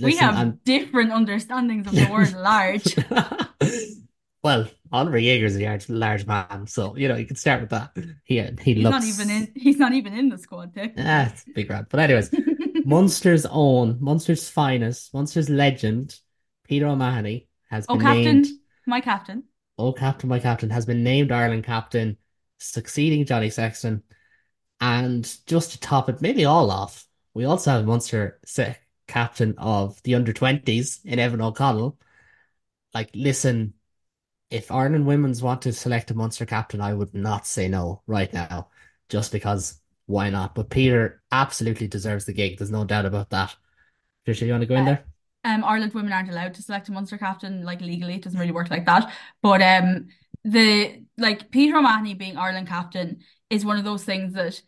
We have I'm different understandings of the word large. Well, Oliver Jager's a large, large man, so you know you can start with that. He he He's not even looks in he's not even in the squad ah, technically. it's big rat. But anyways, Munster's own, Munster's finest, Munster's legend, Peter O'Mahony has Oh, been named. captain, my captain. Oh, captain, my captain has been named Ireland captain, succeeding Johnny Sexton. And just to top it, maybe all off, we also have Munster captain of the under 20s in Evan O'Connell. Like, listen. If Ireland women's want to select a Munster captain, I would not say no right now, just because why not? But Peter absolutely deserves the gig. There's no doubt about that. Trisha, you want to go in Uh, there? Um, Ireland women aren't allowed to select a Munster captain like legally. It doesn't really work like that. But um, the like Peter O'Mahony being Ireland captain is one of those things that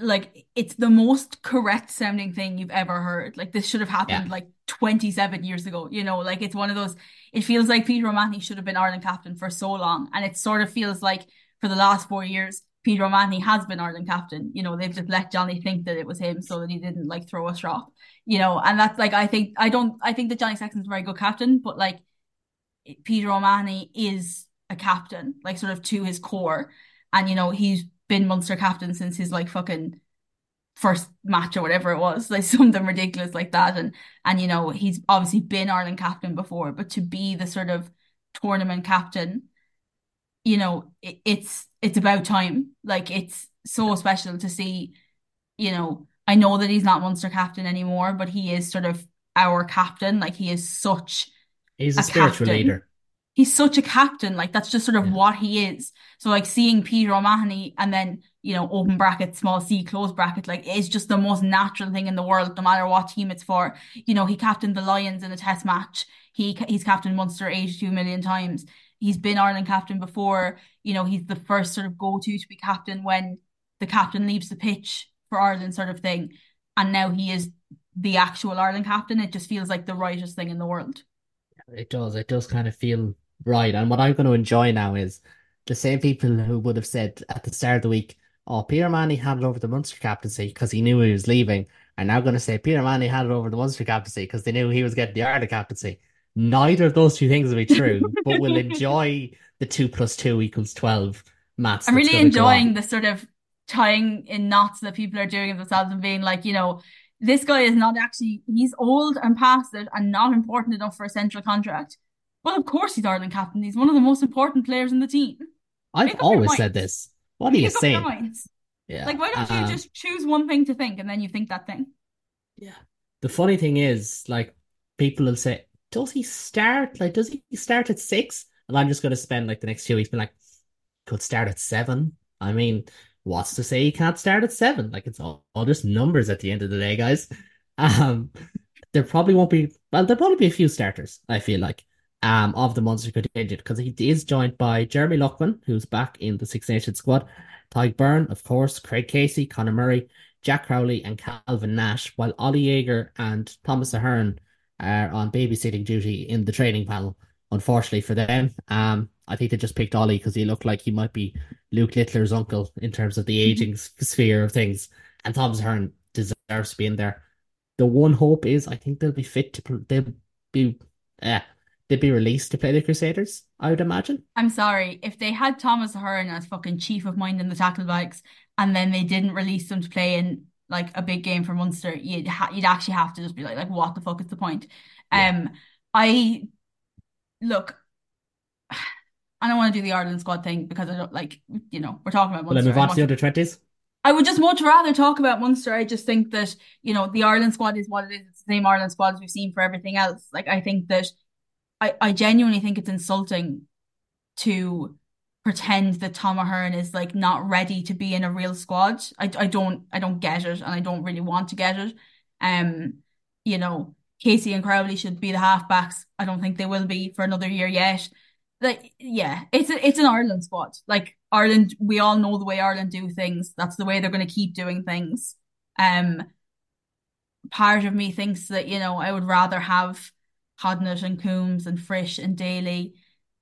like it's the most correct sounding thing you've ever heard. Like this should have Yeah. happened like 27 years ago, you know, like it's one of those it feels like Peter O'Mahony should have been Ireland captain for so long and it sort of feels like for the last 4 years Peter O'Mahony has been Ireland captain. You know, they've just let Johnny think that it was him so that he didn't like throw a straw. You know, and that's like I think I don't I think that Johnny Sexton's a very good captain, but like Peter O'Mahony is a captain, like sort of to his core. And you know, he's been Munster captain since his like fucking first match or whatever it was, like something ridiculous like that. And and you know, he's obviously been Ireland captain before, but to be the sort of tournament captain, you know, it, it's it's about time. Like it's so special to see, you know, I know that he's not Munster captain anymore, but he is sort of our captain. Like he is such He's a a spiritual captain leader. he's such a captain. Like that's just sort of Yeah. what he is. So like seeing Peter O'Mahony and then, you know, open bracket, small C, close bracket, like it's just the most natural thing in the world, no matter what team it's for. You know, he captained the Lions in a test match. He he's captained Munster 82 million times. He's been Ireland captain before. You know, he's the first sort of go-to to be captain when the captain leaves the pitch for Ireland sort of thing. And now he is the actual Ireland captain. It just feels like the rightest thing in the world. It does. It does kind of feel right. And what I'm going to enjoy now is the same people who would have said at the start of the week, oh, Peter Manny handed over the Munster captaincy because he knew he was leaving, are now going to say Peter Manny handed over the Munster captaincy because they knew he was getting the Ireland captaincy. Neither of those two things will be true, but we'll enjoy the two plus two equals 12 maths I'm really going to go enjoying the sort of tying in knots that people are doing themselves and being like, you know, this guy is not actually, he's old and past it and not important enough for a central contract. Well, of course he's Ireland captain. He's one of the most important players in the team. I've Make up your always said this. What are you Make up your saying? Yeah. Like, why don't you Um, just choose one thing to think and then you think that thing? Yeah. The funny thing is, like, people will say, does he start? Like, does he start at six? And I'm just going to spend like the next two weeks being like, could start at seven. I mean, what's to say he can't start at seven? Like, it's all, all just numbers at the end of the day, guys. Um, there probably won't be, well, there'll probably be a few starters, I feel like, um, of the Munster contingent because he is joined by Jeremy Loughman, who's back in the Six Nations squad, Tadhg Beirne, of course, Craig Casey, Conor Murray. Jack Crowley and Calvin Nash, while Ollie Jager and Thomas Ahern are on babysitting duty in the training panel. Unfortunately for them, um, I think they just picked Ollie because he looked like he might be Luke Littler's uncle in terms of the aging sphere of things. And Thomas Ahern deserves to be in there. The one hope is I think they'll be fit to they'll be uh, they'll be released to play the Crusaders, I would imagine. I'm sorry, if they had Thomas Ahern as fucking chief of mind in the tackle bags and then they didn't release them to play in like a big game for Munster, you'd ha you'd actually have to just be like, like, what the fuck is the point? Yeah. Um, I look, I don't want to do the Ireland squad thing because I don't like, you know, we're talking about Will I Munster. move I'd on to the under 20s? I would just much rather talk about Munster. I just think that, you know, the Ireland squad is what it is. It's the same Ireland squad as we've seen for everything else. Like I think that I, I genuinely think it's insulting to pretend that Tom Ahern is like not ready to be in a real squad. I, I don't I don't get it and I don't really want to get it. Um, you know, Casey and Crowley should be the halfbacks. I don't think they will be for another year yet. Like, yeah, it's a, it's an Ireland squad. Like Ireland, we all know the way Ireland do things. That's the way they're going to keep doing things. Um, part of me thinks that, you know, I would rather have Hodnett and Coombes and Frisch and Daly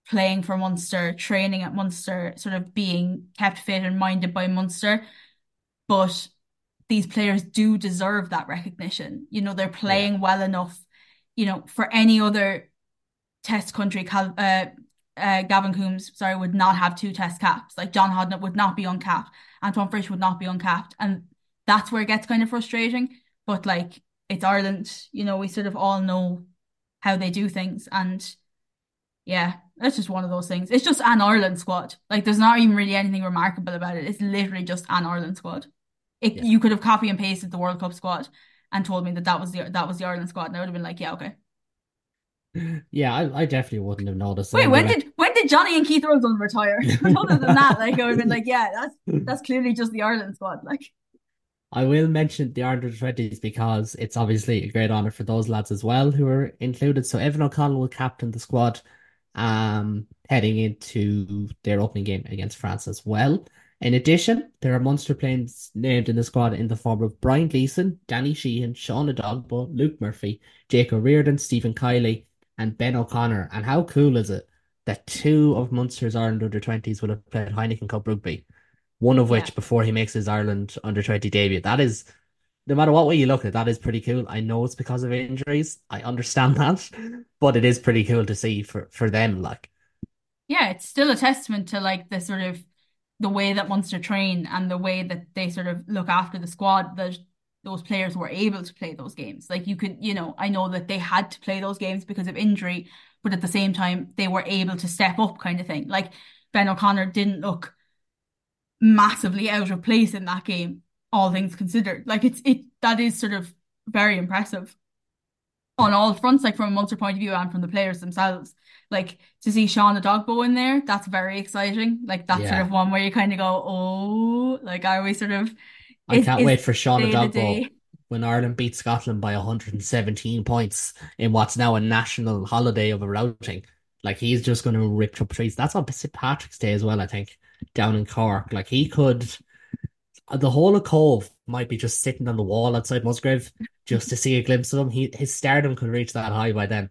playing for Munster, training at Munster, sort of being kept fit and minded by Munster. But these players do deserve that recognition. You know, they're Yeah. playing well enough, you know, for any other test country, Cal uh, uh, Gavin Coombes, sorry, would not have two test caps. Like John Hodnett would not be uncapped. Antoine Frisch would not be uncapped. And that's where it gets kind of frustrating. But like it's Ireland, you know, we sort of all know how they do things. And yeah, that's just one of those things. It's just an Ireland squad. Like there's not even really anything remarkable about it. It's literally just an Ireland squad. It, Yeah. you could have copy and pasted the World Cup squad and told me that that was the that was the Ireland squad, and I would have been like, yeah, okay. Yeah, I, I definitely wouldn't have noticed. Wait, when did when did Johnny and Keith Rosen retire? Other than that, like I would have been like, yeah, that's that's clearly just the Ireland squad. Like, I will mention the under 20s because it's obviously a great honor for those lads as well who are included. So Evan O'Connell will captain the squad um, heading into their opening game against France as well. In addition, there are Munster players named in the squad in the form of Brian Gleeson, Danny Sheehan, Sean Edogbo, Luke Murphy, Jake O'Riordan, Stephen Kiley, and Ben O'Connor. And how cool is it that two of Munster's Ireland under 20s will have played Heineken Cup rugby, one of Yeah. which before he makes his Ireland under 20 debut. That is, no matter what way you look at it, that is pretty cool. I know it's because of injuries. I understand that, but it is pretty cool to see for, for them. Like, Yeah, it's still a testament to like the sort of the way that Munster train and the way that they sort of look after the squad that those players were able to play those games. Like you could, you know, I know that they had to play those games because of injury, but at the same time they were able to step up kind of thing. Like Ben O'Connor didn't look massively out of place in that game, all things considered. Like it's it that is sort of very impressive on all fronts, like from a Munster point of view and from the players themselves. Like to see Sean Edogbo in there, that's very exciting. Like that's sort of one where you kind of go, oh, like I always sort of I is can't is wait for Sean Edogbo day. when Ireland beat Scotland by 117 points in what's now a national holiday of a routing. Like he's just going to rip up trees. That's on St. Patrick's Day as well, I think, down in Cork. Like he could, the whole of Cobh might be just sitting on the wall outside Musgrave just to see a glimpse of him. He his stardom could reach that high by then.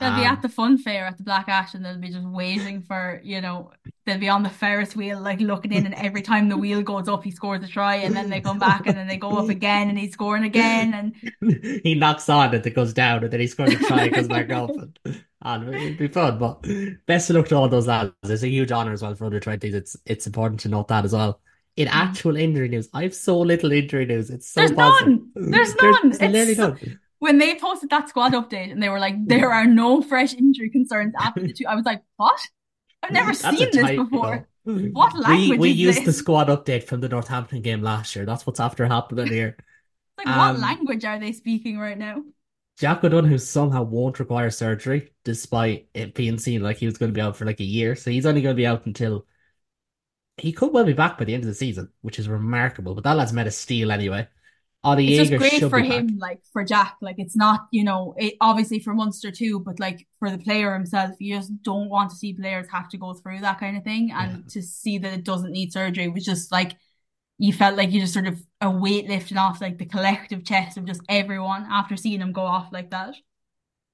They'll be at Um, the fun fair at the Black Ash and they'll be just waiting for, you know, they'll be on the Ferris wheel, like looking in, and every time the wheel goes up, he scores a try, and then they come back and then they go up again and he's scoring again. And he knocks on and it goes down, and then he scores a try, it goes back up. And, and it'd be fun. But best of luck to all those lads. It's a huge honor as well for under 20s. It's it's important to note that as well. In Mm. actual injury news, I have so little injury news. It's so there's positive. none. There's There's none. literally It's so- none. when they posted that squad update and they were like, there are no fresh injury concerns after the two. I was like, what? I've never That's seen this before. What We language we is used the squad update from the Northampton game last year. That's what's after happening here. Like, what Um, language are they speaking right now? Jack O'Donoghue, who somehow won't require surgery, despite it being seen like he was going to be out for like a year. So he's only going to be out until he could well be back by the end of the season, which is remarkable. But that lad's made a steal anyway. Adi It's just great for be back. him, like for Jack. Like, it's not, you know, it obviously for Munster too, but like for the player himself, you just don't want to see players have to go through that kind of thing. Yeah. And to see that it doesn't need surgery was just like, you felt like you just sort of a weight lifting off like the collective chest of just everyone after seeing him go off like that.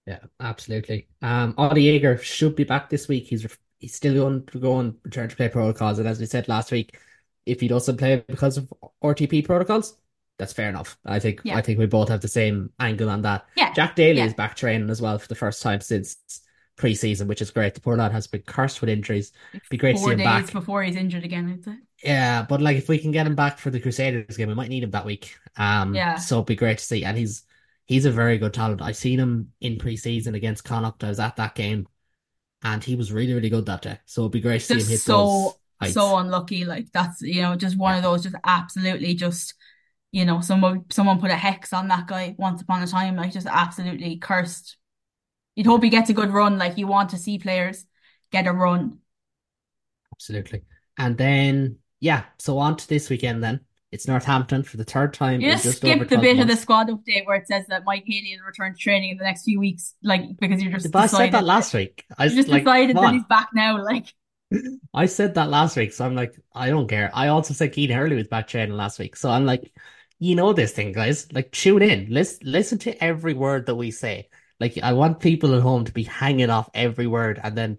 Yeah, absolutely. Um, Adi Jager should be back this week. He's he's still going to go on return to play protocols, and as we said last week, if he doesn't play because of RTP protocols, that's fair enough. I think Yeah. I think we both have the same angle on that. Yeah. Jack Daly Yeah. is back training as well for the first time since pre-season, which is great. The poor lad has been cursed with injuries. Be great to see Four him days back. before he's injured again, I'd say. Yeah, but like if we can get him back for the Crusaders game, we might need him that week. Um, Yeah. so it'd be great to see. And he's he's a very good talent. I've seen him in pre-season against Connacht. I was at that game, and he was really, really good that day. So it'd be great to see him hit so those heights. so unlucky. Like that's you know just one Yeah. of those just absolutely just you know someone someone put a hex on that guy once upon a time. Like just absolutely cursed. You'd hope he gets a good run. Like you want to see players get a run. Absolutely. And then yeah, so on to this weekend then. It's Northampton for the third time You just skip the 12 bit of the squad update where it says that Mike Haley will return to training in the next few weeks, like because you're just But I said that last week. I you just like, decided that he's back now. Like I said that last week, so I'm like, I don't care. I also said Cian Hurley was back training last week, so I'm like, you know this thing, guys. Like, tune in, listen, listen to every word that we say. Like, I want people at home to be hanging off every word, and then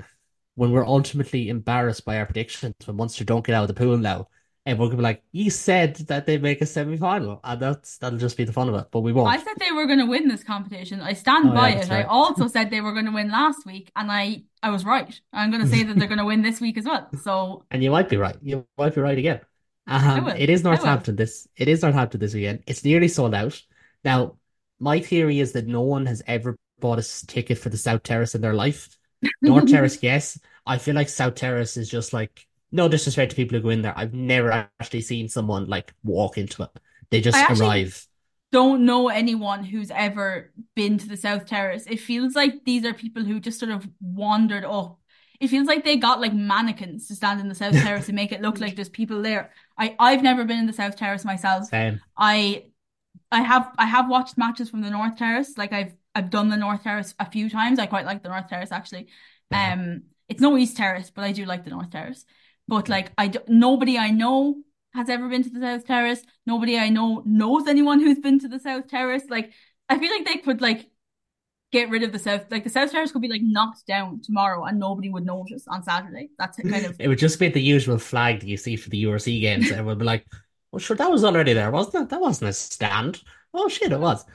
when we're ultimately embarrassed by our predictions, when Munster don't get out of the pool now, And we're gonna be like, "You said that they make a semi-final," and that's that'll just be the fun of it. But we won't. I said they were going to win this competition. I stand Oh by yeah, it. I also said they were going to win last week, and I I was right. I'm going to say that they're going to win this week as well. So And you might be right. You might be right again. Um, it is Northampton this it is Northampton this weekend. It's nearly sold out. Now, my theory is that no one has ever bought a ticket for the South Terrace in their life. North Terrace, yes. I feel like South Terrace is just like no disrespect to people who go in there. I've never actually seen someone like walk into it. They just I arrive. don't know anyone who's ever been to the South Terrace. It feels like these are people who just sort of wandered up it feels like they got like mannequins to stand in the South Terrace and make it look like there's people there. I I've never been in the South Terrace myself. Same. I I have I have watched matches from the North Terrace. Like I've I've done the North Terrace a few times. I quite like the North Terrace actually. Yeah. Um, it's no East Terrace, but I do like the North Terrace. But like I do, nobody I know has ever been to the South Terrace. Nobody I know knows anyone who's been to the South Terrace. Like I feel like they could like get rid of the South. Like the South Terrace could be like knocked down tomorrow and nobody would notice on Saturday. That's it kind of It would just be the usual flag that you see for the URC games. And it would be like, well, sure, that was already there, wasn't it? That wasn't a stand. Oh shit, it was.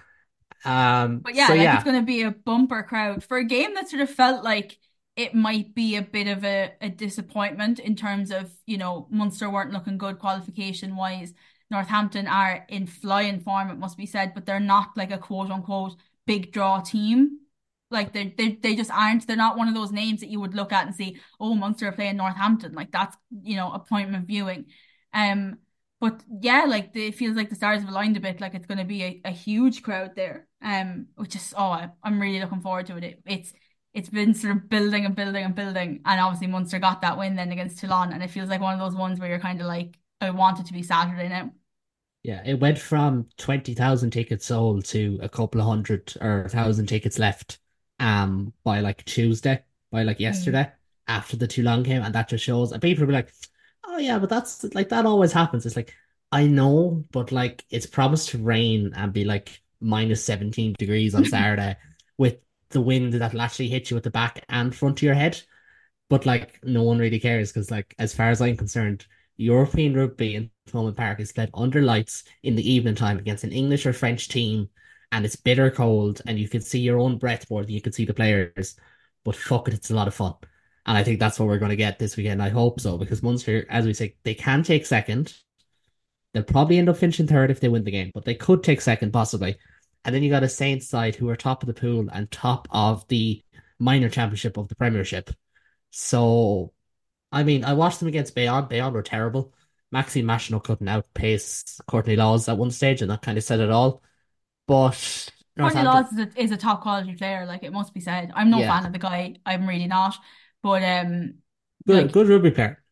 Um, But yeah, so like it's going to be a bumper crowd for a game that sort of felt like it might be a bit of a, a disappointment in terms of, you know, Munster weren't looking good qualification wise. Northampton are in flying form, it must be said, but they're not like a quote unquote big draw team. Like they they they just aren't. They're not one of those names that you would look at and see, oh, Munster are playing Northampton. Like that's, you know, appointment viewing. Um, but yeah, like the, it feels like the stars have aligned a bit. Like it's going to be a, a huge crowd there. Um, which is oh, I, I'm really looking forward to it. it. It's it's been sort of building and building and building, and obviously Munster got that win then against Toulon, and it feels like one of those ones where you're kind of like, I want it to be Saturday now. yeah, it went from 20,000 tickets sold to a couple of hundred or a thousand tickets left um by like Tuesday, by like Mm. yesterday after the Toulon game. And that just shows, and people were like, oh yeah, but that's like that always happens. It's like, I know, but like it's promised to rain and be like minus 17 degrees on Saturday with the wind that'll actually hit you at the back and front of your head. But like no one really cares because like as far as I'm concerned, European rugby in Thomond Park is played under lights in the evening time against an English or French team, and it's bitter cold, and you can see your own breath more than you can see the players. But fuck it, it's a lot of fun. And I think that's what we're going to get this weekend. I hope so, because Munster, as we say, they can take second. They'll probably end up finishing third if they win the game, but they could take second possibly. And then you got a Saints side who are top of the pool and top of the minor championship of the Premiership. So I mean, I watched them against Bayonne. Bayonne were terrible. Maxime Machenaud couldn't outpace Courtney Lawes at one stage, and that kind of said it all. But Courtney Lawes is a, is a top quality player, like it must be said. I'm no yeah, fan of the guy. I'm really not. But um, good, like good rugby player.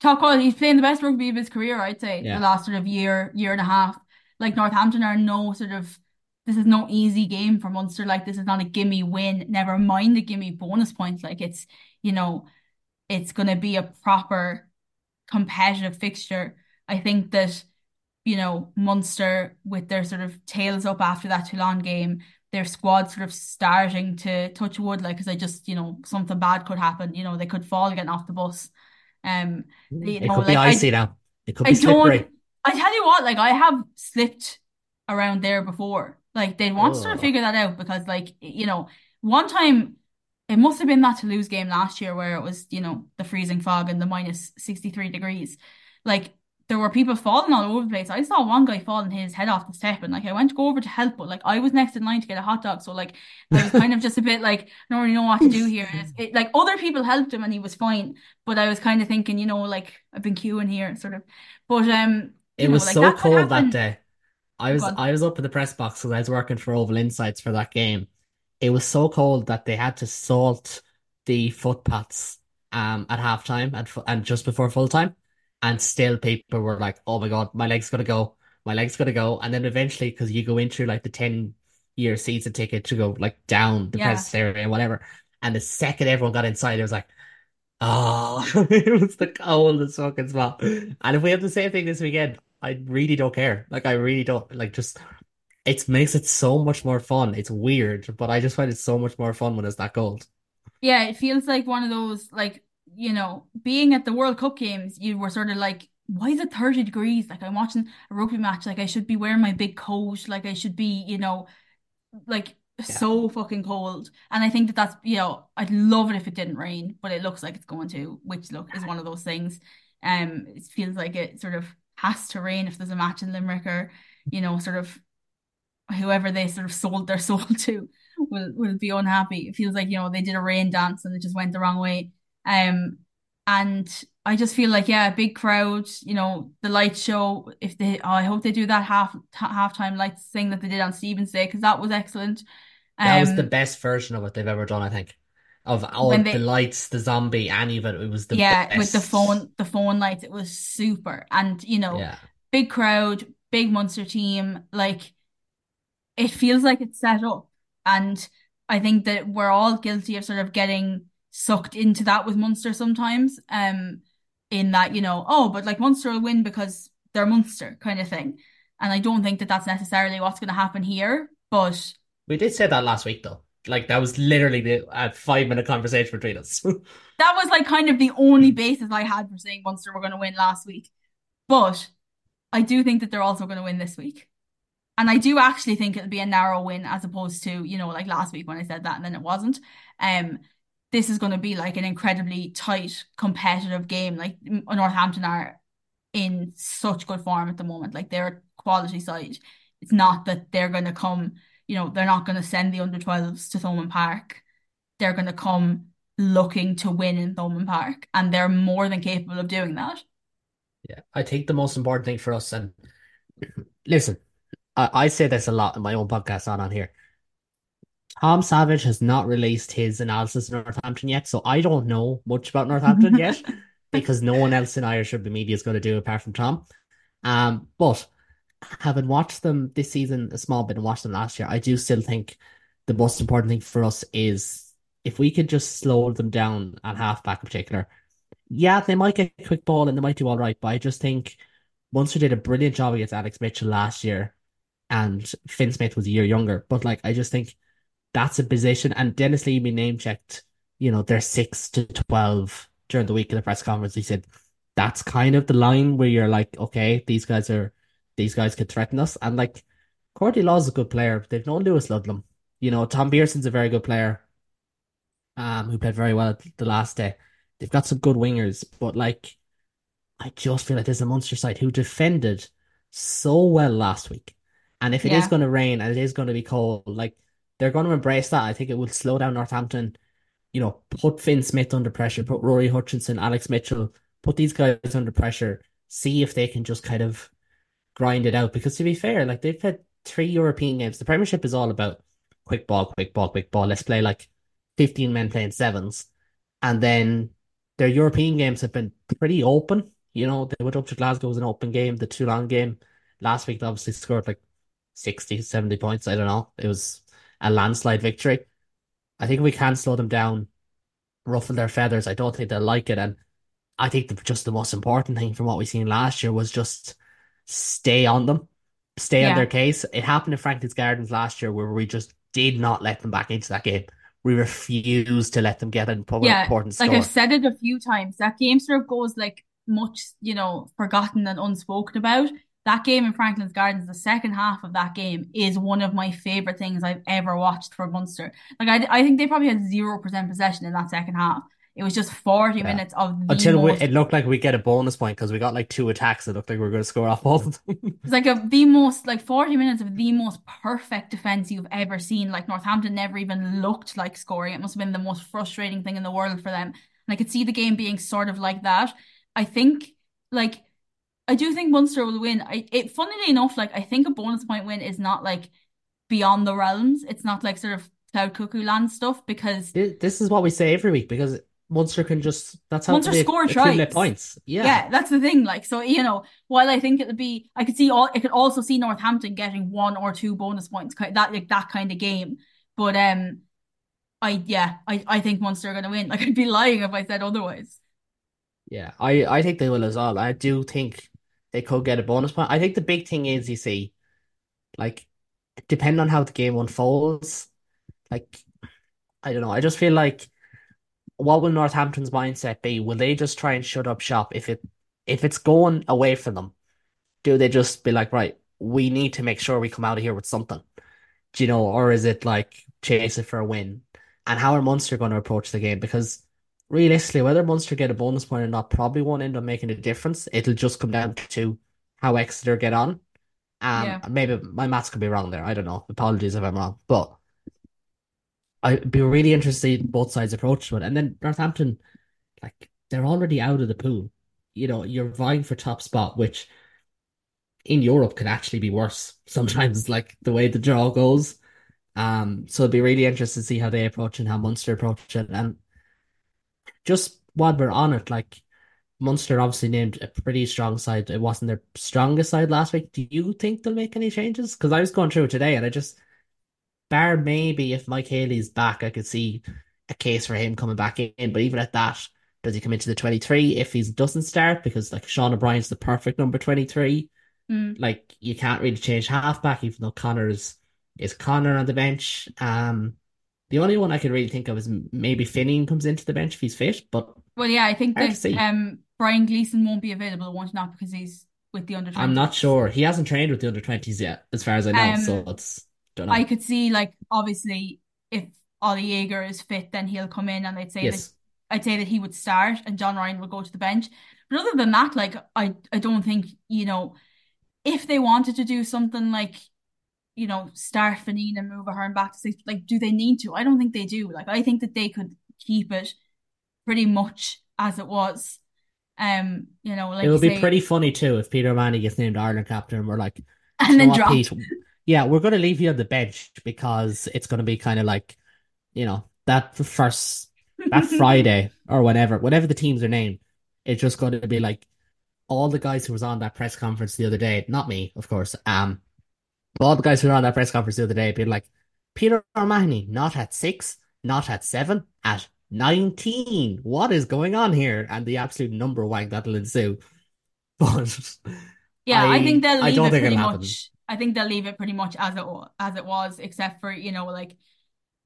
top quality. He's playing the best rugby of his career, I'd say, the last sort of year, year and a half. Like Northampton are no sort of this is no easy game for Munster. Like this is not a gimme win. Never mind the gimme bonus points. Like it's, you know, it's gonna be a proper competitive fixture. I think that, you know, Munster with their sort of tails up after that Toulon game, their squad sort of starting to touch wood, like because I just, you know, something bad could happen. You know, they could fall getting off the bus. Um, you it know, could be like I icy now. It could I be don't slippery. I tell you what, like I have slipped around there before. Like they want to sort of Oh, figure that out because like, you know, one time it must have been that Toulouse game last year where it was, you know, the freezing fog and the minus 63 degrees. Like there were people falling all over the place. I saw one guy falling his head off the step and like I went to go over to help, but like I was next in line to get a hot dog. So like I was kind of just a bit like, I don't really know what to do here. It, like other people helped him and he was fine. But I was kind of thinking, you know, like I've been queuing here sort of. But um, it you know, was like so that cold that day. I was I was up in the press box because I was working for Oval Insights for that game. It was so cold that they had to salt the footpaths um at halftime and and just before full time, and still people were like, "Oh my God, my leg's gonna go, my leg's gonna go," and then eventually, because you go into like the ten year season ticket to go like down the Yeah. press area and whatever, and the second everyone got inside, it was like. Oh, it was the coldest fucking spot. And if we have the same thing this weekend, I really don't care. Like I really don't like just it makes it so much more fun. It's weird, but I just find it so much more fun when it's that cold. Yeah, it feels like one of those like, you know, being at the World Cup games, you were sort of like, why is it 30 degrees? Like I'm watching a rugby match, like I should be wearing my big coat, like I should be, you know, like Yeah. so fucking cold. And I think that that's, you know, I'd love it if it didn't rain, but it looks like it's going to, which look is one of those things. Um, it feels like it sort of has to rain if there's a match in Limerick or, you know, sort of whoever they sort of sold their soul to will will be unhappy. It feels like, you know, they did a rain dance and it just went the wrong way. Um, and I just feel like, yeah, big crowd, you know, the light show, if they, oh, I hope they do that half halftime lights thing that they did on Stevens Day because that was excellent. That was the Um, best version of what they've ever done, I think. of all when the lights, the zombie, any of it. It was the yeah, with the phone the phone lights, it was super. And you know, Yeah. big crowd, big Munster team, like it feels like it's set up. And I think that we're all guilty of sort of getting sucked into that with Munster sometimes. Um, in that, you know, oh, but like Munster will win because they're Munster kind of thing. And I don't think that that's necessarily what's going to happen here. But We did say that last week though. Like that was literally the a five minute conversation between us. that was like kind of the only basis I had for saying Munster were going to win last week. But I do think that they're also going to win this week. And I do actually think it'll be a narrow win as opposed to, you know, like last week when I said that and then it wasn't. Um, this is going to be like an incredibly tight, competitive game. Like Northampton are in such good form at the moment. Like they're a quality side. It's not that they're going to come, you know, they're not going to send the under 12s to Thomond Park. They're going to come looking to win in Thomond Park, and they're more than capable of doing that. Yeah, I think the most important thing for us, and listen, I, I say this a lot in my own podcast on on here. Tom Savage has not released his analysis of Northampton yet, so I don't know much about Northampton yet because no one else in Irish rugby media is going to do it apart from Tom. Um, but having watched them this season a small bit and watched them last year, I do still think the most important thing for us is if we could just slow them down at halfback in particular. Yeah, they might get a quick ball and they might do all right, but I just think once Munster did a brilliant job against Alex Mitchell last year, and Finn Smith was a year younger. But like, I just think that's a position. And Denis Leamy name checked, you know, they're six to 12 during the week in the press conference. He said that's kind of the line where you're like, okay, these guys are, these guys could threaten us. And like, Courtney Lawes is a good player. They've known Lewis Ludlam. You know, Tom Pearson's a very good player, um, who played very well the last day. They've got some good wingers, but like, I just feel like there's a Munster side who defended so well last week. And if it is Yeah. going to rain and it is going to be cold, like they're going to embrace that. I think it will slow down Northampton. You know, put Finn Smith under pressure, put Rory Hutchinson, Alex Mitchell, put these guys under pressure. See if they can just kind of grind it out. Because to be fair, like they've had three European games. The Premiership is all about quick ball, quick ball, quick ball. Let's play like 15 men playing sevens. And then their European games have been pretty open. You know, they went up to Glasgow was an open game. The Toulon game last week, they obviously scored like 60, 70 points. I don't know. It was a landslide victory. I think we can slow them down, ruffle their feathers. I don't think they'll like it. And I think the, just the most important thing from what we've seen last year was just stay on them, stay on their case. It happened in Franklin's Gardens last year where we just did not let them back into that game. We refused to let them get an Yeah, important like I've said it a few times, that game sort of goes like much, you know, forgotten and unspoken about. That game in Franklin's Gardens, the second half of that game is one of my favorite things I've ever watched for Munster. Like I, I think they probably had zero percent possession in that second half. It was just 40 Yeah. minutes of the Until we, it looked like we get a bonus point because we got like two attacks. It looked like we were going to score off both of them. It's like a the most like 40 minutes of the most perfect defense you've ever seen. Like Northampton never even looked like scoring. It must have been the most frustrating thing in the world for them. And I could see the game being sort of like that. I think like I do think Munster will win. I it funnily enough, like I think a bonus point win is not like beyond the realms. It's not like sort of cloud cuckoo land stuff because This this is what we say every week because Munster can just, that's how Munster they score tries. points. Yeah. Yeah, that's the thing. Like, so you know, while I think it'll be, I could see all, I could also see Northampton getting one or two bonus points, that like that kind of game. But um, I yeah, I I think Munster are going to win. Like, I'd be lying if I said otherwise. Yeah. I, I think they will as well. I do think they could get a bonus point. I think the big thing is, you see, like, depending on how the game unfolds, like, I don't know. I just feel like what will Northampton's mindset be? Will they just try and shut up shop if it if it's going away from them? Do they just be like, right, we need to make sure we come out of here with something? Do you know, or is it like chase it for a win? And how are Munster going to approach the game? Because realistically, whether Munster get a bonus point or not probably won't end up making a difference. It'll just come down to how Exeter get on. Um, Yeah, maybe my maths could be wrong there. I don't know. Apologies if I'm wrong, but I'd be really interested in both sides' approach to it. And then Northampton, like they're already out of the pool. You know, you're vying for top spot, which in Europe can actually be worse sometimes, like the way the draw goes. Um, so it'd be really interesting to see how they approach and how Munster approach it. And just while we're on it, like Munster obviously named a pretty strong side. It wasn't their strongest side last week. Do you think they'll make any changes? Because I was going through it today and I just, bar maybe if Mike Haley's back, I could see a case for him coming back in. But even at that, does he come into the 23 if he doesn't start? Because like Sean O'Brien's the perfect number 23. Mm. Like you can't really change halfback, even though Connor's is Connor on the bench. Um, the only one I could really think of is maybe Fineen comes into the bench if he's fit, but Well, yeah, I think that um Brian Gleeson won't be available, won't not because he's with the under I'm not 20s. sure. He hasn't trained with the under 20s yet, as far as I know. So Um, it's don't know. I could see like obviously if Ollie Jager is fit, then he'll come in and I'd say that I'd say that he would start and John Ryan would go to the bench. But other than that, like I I don't think, you know, if they wanted to do something like, you know, start Fineen and move Ahern back to six, like do they need to? I don't think they do. Like I think that they could keep it pretty much as it was. Um, you know, it like you would be say, pretty funny too if Peter O'Mahony gets named Ireland captain and we're like, and then dropped. Yeah, we're going to leave you on the bench because it's going to be kind of like, you know, that first, that Friday or whenever, whenever the teams are named, it's just going to be like all the guys who was on that press conference the other day, not me, of course, um, all the guys who were on that press conference the other day being like, Peter O'Mahony, not at six, not at seven, at 19. What is going on here? And the absolute number wank that'll ensue. But Yeah, I think they'll I leave don't it think pretty it'll happen. much. I think they'll leave it pretty much as it as it was, except for, you know, like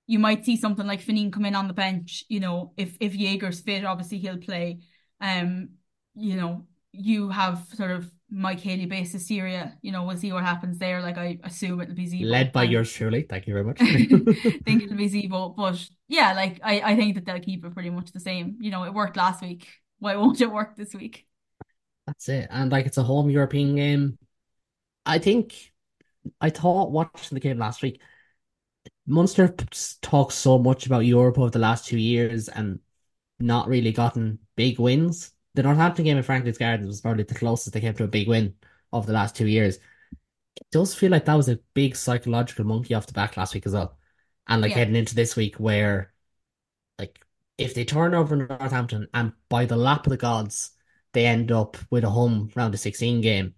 you might see something like Fineen come in on the bench, you know, if if Jager's fit, obviously he'll play. Um, you know, you have sort of Mike Haley based Syria, you know, we'll see what happens there. Like I assume it'll be Zebo Led by yours truly. Thank you very much. think it'll be Zebo. But yeah, like I, I think that they'll keep it pretty much the same. You know, it worked last week. Why won't it work this week? That's it. And like it's a home European game. I think I thought watching the game last week, Munster talks so much about Europe over the last two years and not really gotten big wins. The Northampton game in Franklin's Gardens was probably the closest they came to a big win of the last two years. It does feel like that was a big psychological monkey off the back last week as well. And like Yeah. heading into this week where like if they turn over Northampton and by the lap of the gods they end up with a home round of 16 game,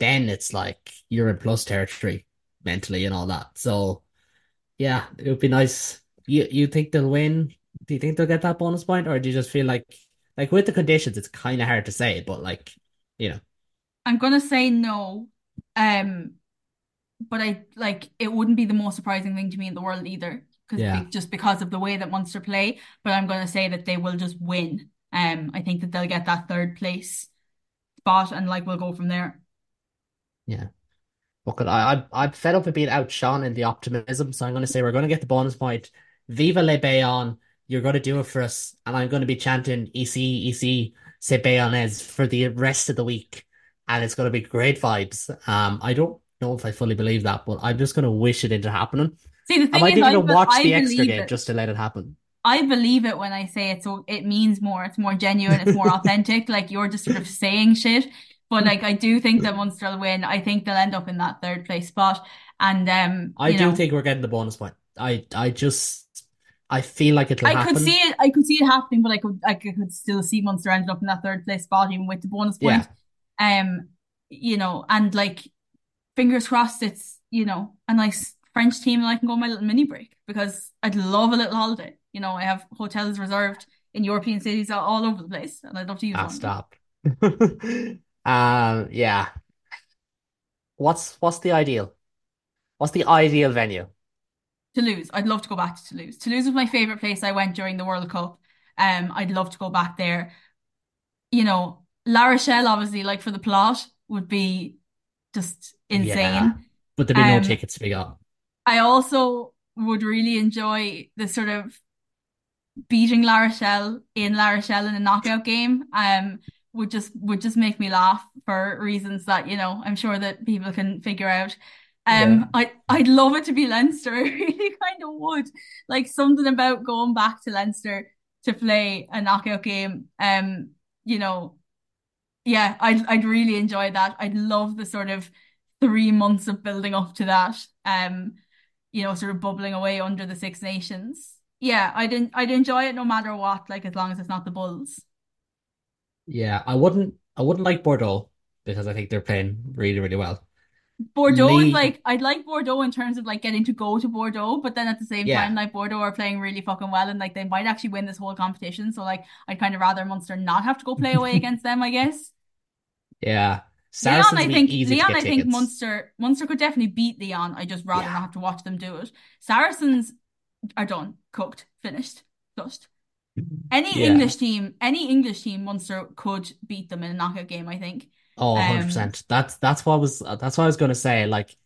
then it's like you're in plus territory mentally and all that. So yeah, it would be nice. You you think they'll win? Do you think they'll get that bonus point, or do you just feel like like with the conditions, it's kind of hard to say, but like you know, I'm gonna say no. Um, but I like it wouldn't be the most surprising thing to me in the world either, because be, yeah, just because of the way that Munster play. But I'm gonna say that they will just win. Um, I think that they'll get that third place spot, and like we'll go from there. yeah. Look, I I I'm fed up with being outshone in the optimism, so I'm going to say we're going to get the bonus point. Viva Le Bayonne, you're going to do it for us, and I'm going to be chanting EC, EC, c'est Bayonnaise" for the rest of the week, and it's going to be great vibes. Um, I don't know if I fully believe that, but I'm just going to wish it into happening. See, the I might is, even be watch I the extra game it. just to let it happen. I believe it when I say it, so it means more. It's more genuine. It's more authentic. Like you're just sort of saying shit. But like I do think that Munster will win. I think they'll end up in that third place spot. And um, I do know, think we're getting the bonus point. I I just I feel like it'll I could see it. I could see it happening, but I could I could still see Munster ended up in that third place spot even with the bonus point. Yeah, Um, you know, and like fingers crossed, it's you know a nice French team and I can go on my little mini break because I'd love a little holiday. You know, I have hotels reserved in European cities all over the place, and I'd love to use ah, one stop. Um, yeah. What's what's the ideal? What's the ideal venue? Toulouse, I'd love to go back to Toulouse. Toulouse was my favorite place I went during the World Cup. Um, I'd love to go back there. You know, La Rochelle, obviously, like for the plot, would be just Yeah, insane. but there'd be no Um, tickets to be got. I also would really enjoy the sort of beating La Rochelle in La Rochelle in a knockout game. Um, would just would just make me laugh for reasons that, you know, I'm sure that people can figure out. Yeah. Um, I I'd love it to be Leinster. I really kind of would. Like something about going back to Leinster to play a knockout game. Um, you know, yeah, I'd I'd really enjoy that. I'd love the sort of three months of building up to that. Um, you know, sort of bubbling away under the Six Nations. Yeah, I'd en I'd enjoy it no matter what, like as long as it's not the Bulls. Yeah, I wouldn't I wouldn't like Bordeaux because I think they're playing really, really well. Bordeaux is like I'd like Bordeaux in terms of like getting to go to Bordeaux, but then at the same yeah, time, like Bordeaux are playing really fucking well and like they might actually win this whole competition. So like I'd kind of rather Munster not have to go play away against them, I guess. yeah. Lyon, Saracens I would be think Lyon, I think. Munster Munster could definitely beat Lyon. I just rather not have to watch them do it. Saracens are done, cooked, finished, dust. Any yeah. English team, any English team, Munster could beat them in a knockout game, I think. Oh, Um, 100%. That's that's what I was that's what I was gonna say. Like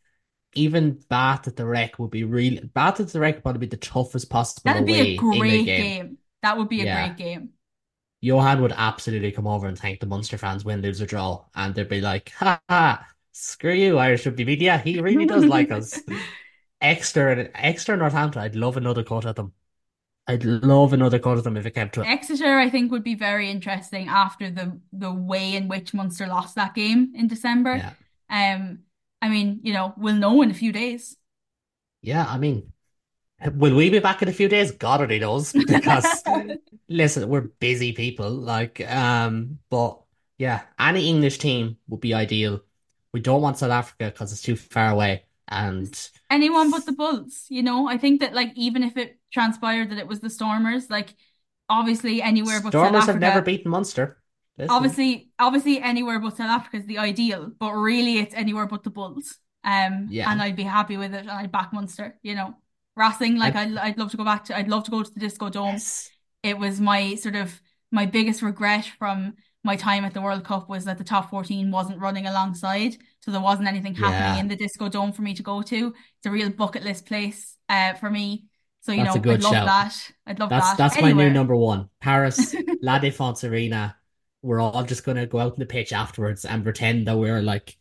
even Bath at the Rec would be really Bath at the Rec would probably be the toughest possible that'd be a away in a great game. game. That would be a Yeah. great game. Johann would absolutely come over and thank the Munster fans win, lose or draw, and they'd be like, "Ha ha, screw you, Irish rugby media. He really does like us." Exeter, extra Northampton. I'd love another cut at them. I'd love another cut of them if it came to it. Exeter, I think, would be very interesting after the the way in which Munster lost that game in December. Yeah, Um, I mean, you know, we'll know in a few days. yeah. I mean, will we be back in a few days? God only knows. Because listen, we're busy people. Like, um, but yeah, any English team would be ideal. We don't want South Africa because it's too far away, and Anyone but the Bulls, you know. I think that like even if it transpired that it was the Stormers, like obviously anywhere but South Stormers have never beaten Munster. Obviously obviously anywhere but South Africa is the ideal, but really it's anywhere but the Bulls. Um, Yeah. and I'd be happy with it, and I'd back Munster, you know. Racing, like I I'd I'd love to go back to, I'd love to go to the Disco Dome. yes. it was my sort of my biggest regret from my time at the World Cup was that the top 14 wasn't running alongside. So there wasn't anything happening Yeah. in the Disco Dome for me to go to. It's a real bucket list place uh for me. So, you That's know, I'd love shout. that. I'd love That's that. that's my new number one. Paris, La Défense Arena. We're all just gonna go out in the pitch afterwards and pretend that we're like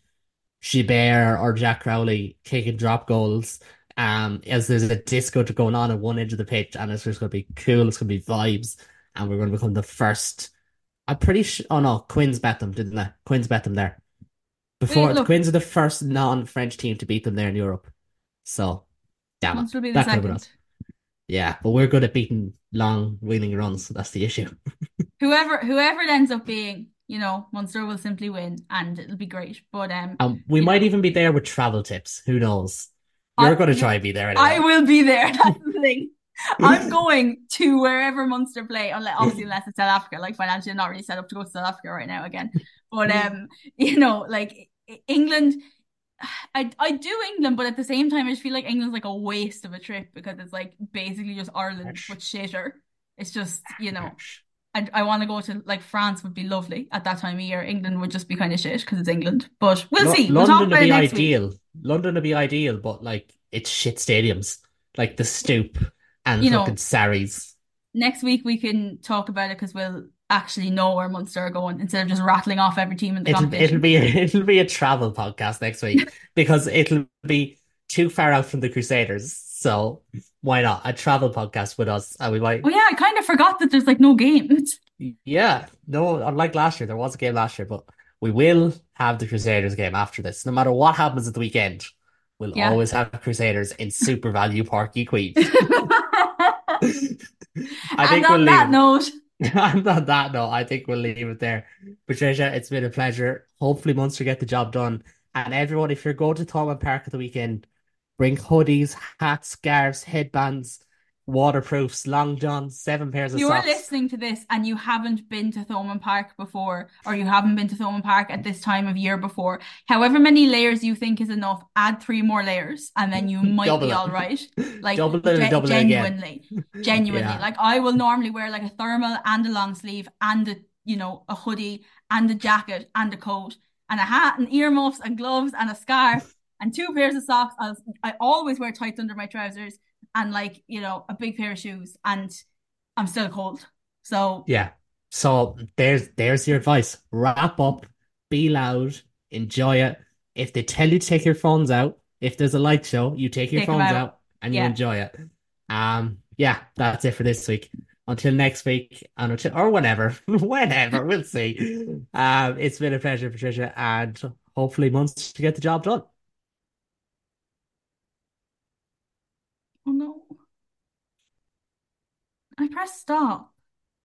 Gilbert or Jack Crowley kicking drop goals. Um, as there's a disco to going on at one edge of the pitch, and it's just gonna be cool. It's gonna be vibes, and we're gonna become the first. I'm pretty sure. Oh no, Quins bet them, didn't they? Quins bet them there before. The look, Quins are the first non-French team to beat them there in Europe. So, damn it, will be the that could have second. us. Yeah, but we're good at beating long winning runs. So that's the issue. Whoever whoever it ends up being, you know, Munster will simply win and it'll be great. But um, Um, we might know, even be there with travel tips. Who knows? You're I going to try and be there I will be there. That's the thing. I'm going to wherever Munster play, unless obviously unless it's South Africa. Like financially, I'm not really set up to go to South Africa right now again. But um, you know, like England, I I do England, but at the same time, I just feel like England's like a waste of a trip because it's like basically just Ireland Harsh, but shitter. It's just, you know. I I want to go to like France would be lovely at that time of year. England would just be kind of shit because it's England. But we'll Lo see. We'll London would be next week. ideal. London would be ideal, but like it's shit stadiums, like the Stoop and You fucking know, Sarries. next week we can talk about it because we'll actually know where Munster are going instead of just rattling off every team in the It'll it'll be it'll be a travel podcast next week because it'll be too far out from the Crusaders. So why not a travel podcast with us? And we might. Oh yeah, I kind of forgot that there's like no games. yeah, no, unlike last year, there was a game last year, but we will have the Crusaders game after this. No matter what happens at the weekend, we'll Yeah. always have Crusaders in SuperValu Páirc Uí Chaoimh. I And think we'll on leave that it. note, And on that note, I think we'll leave it there. Patricia, it's been a pleasure. Hopefully, Munster get the job done. And everyone, if you're going to Thomond Park at the weekend, bring hoodies, hats, scarves, headbands, waterproofs, long johns, seven pairs of socks. you're listening to this and you haven't been to Thomond Park before, or you haven't been to Thomond Park at this time of year before, however many layers you think is enough, add three more layers and then you might be Double all it. right. Like Double it ge double it genuinely, genuinely. Yeah. Like I will normally wear like a thermal and a long sleeve and a, you know, a hoodie and a jacket and a coat and a hat and earmuffs and gloves and a scarf and two pairs of socks. I'll, I always wear tights under my trousers and like, you know, a big pair of shoes and I'm still cold. So Yeah. So there's there's your advice. Wrap up, be loud, enjoy it. If they tell you to take your phones out, if there's a light show, you take your take phones out. out and you enjoy it. Um, yeah, that's it for this week. Until next week, and until or whatever, whenever we'll see. Um, it's been a pleasure, Patricia, and hopefully Munster get the job done. I pressed stop.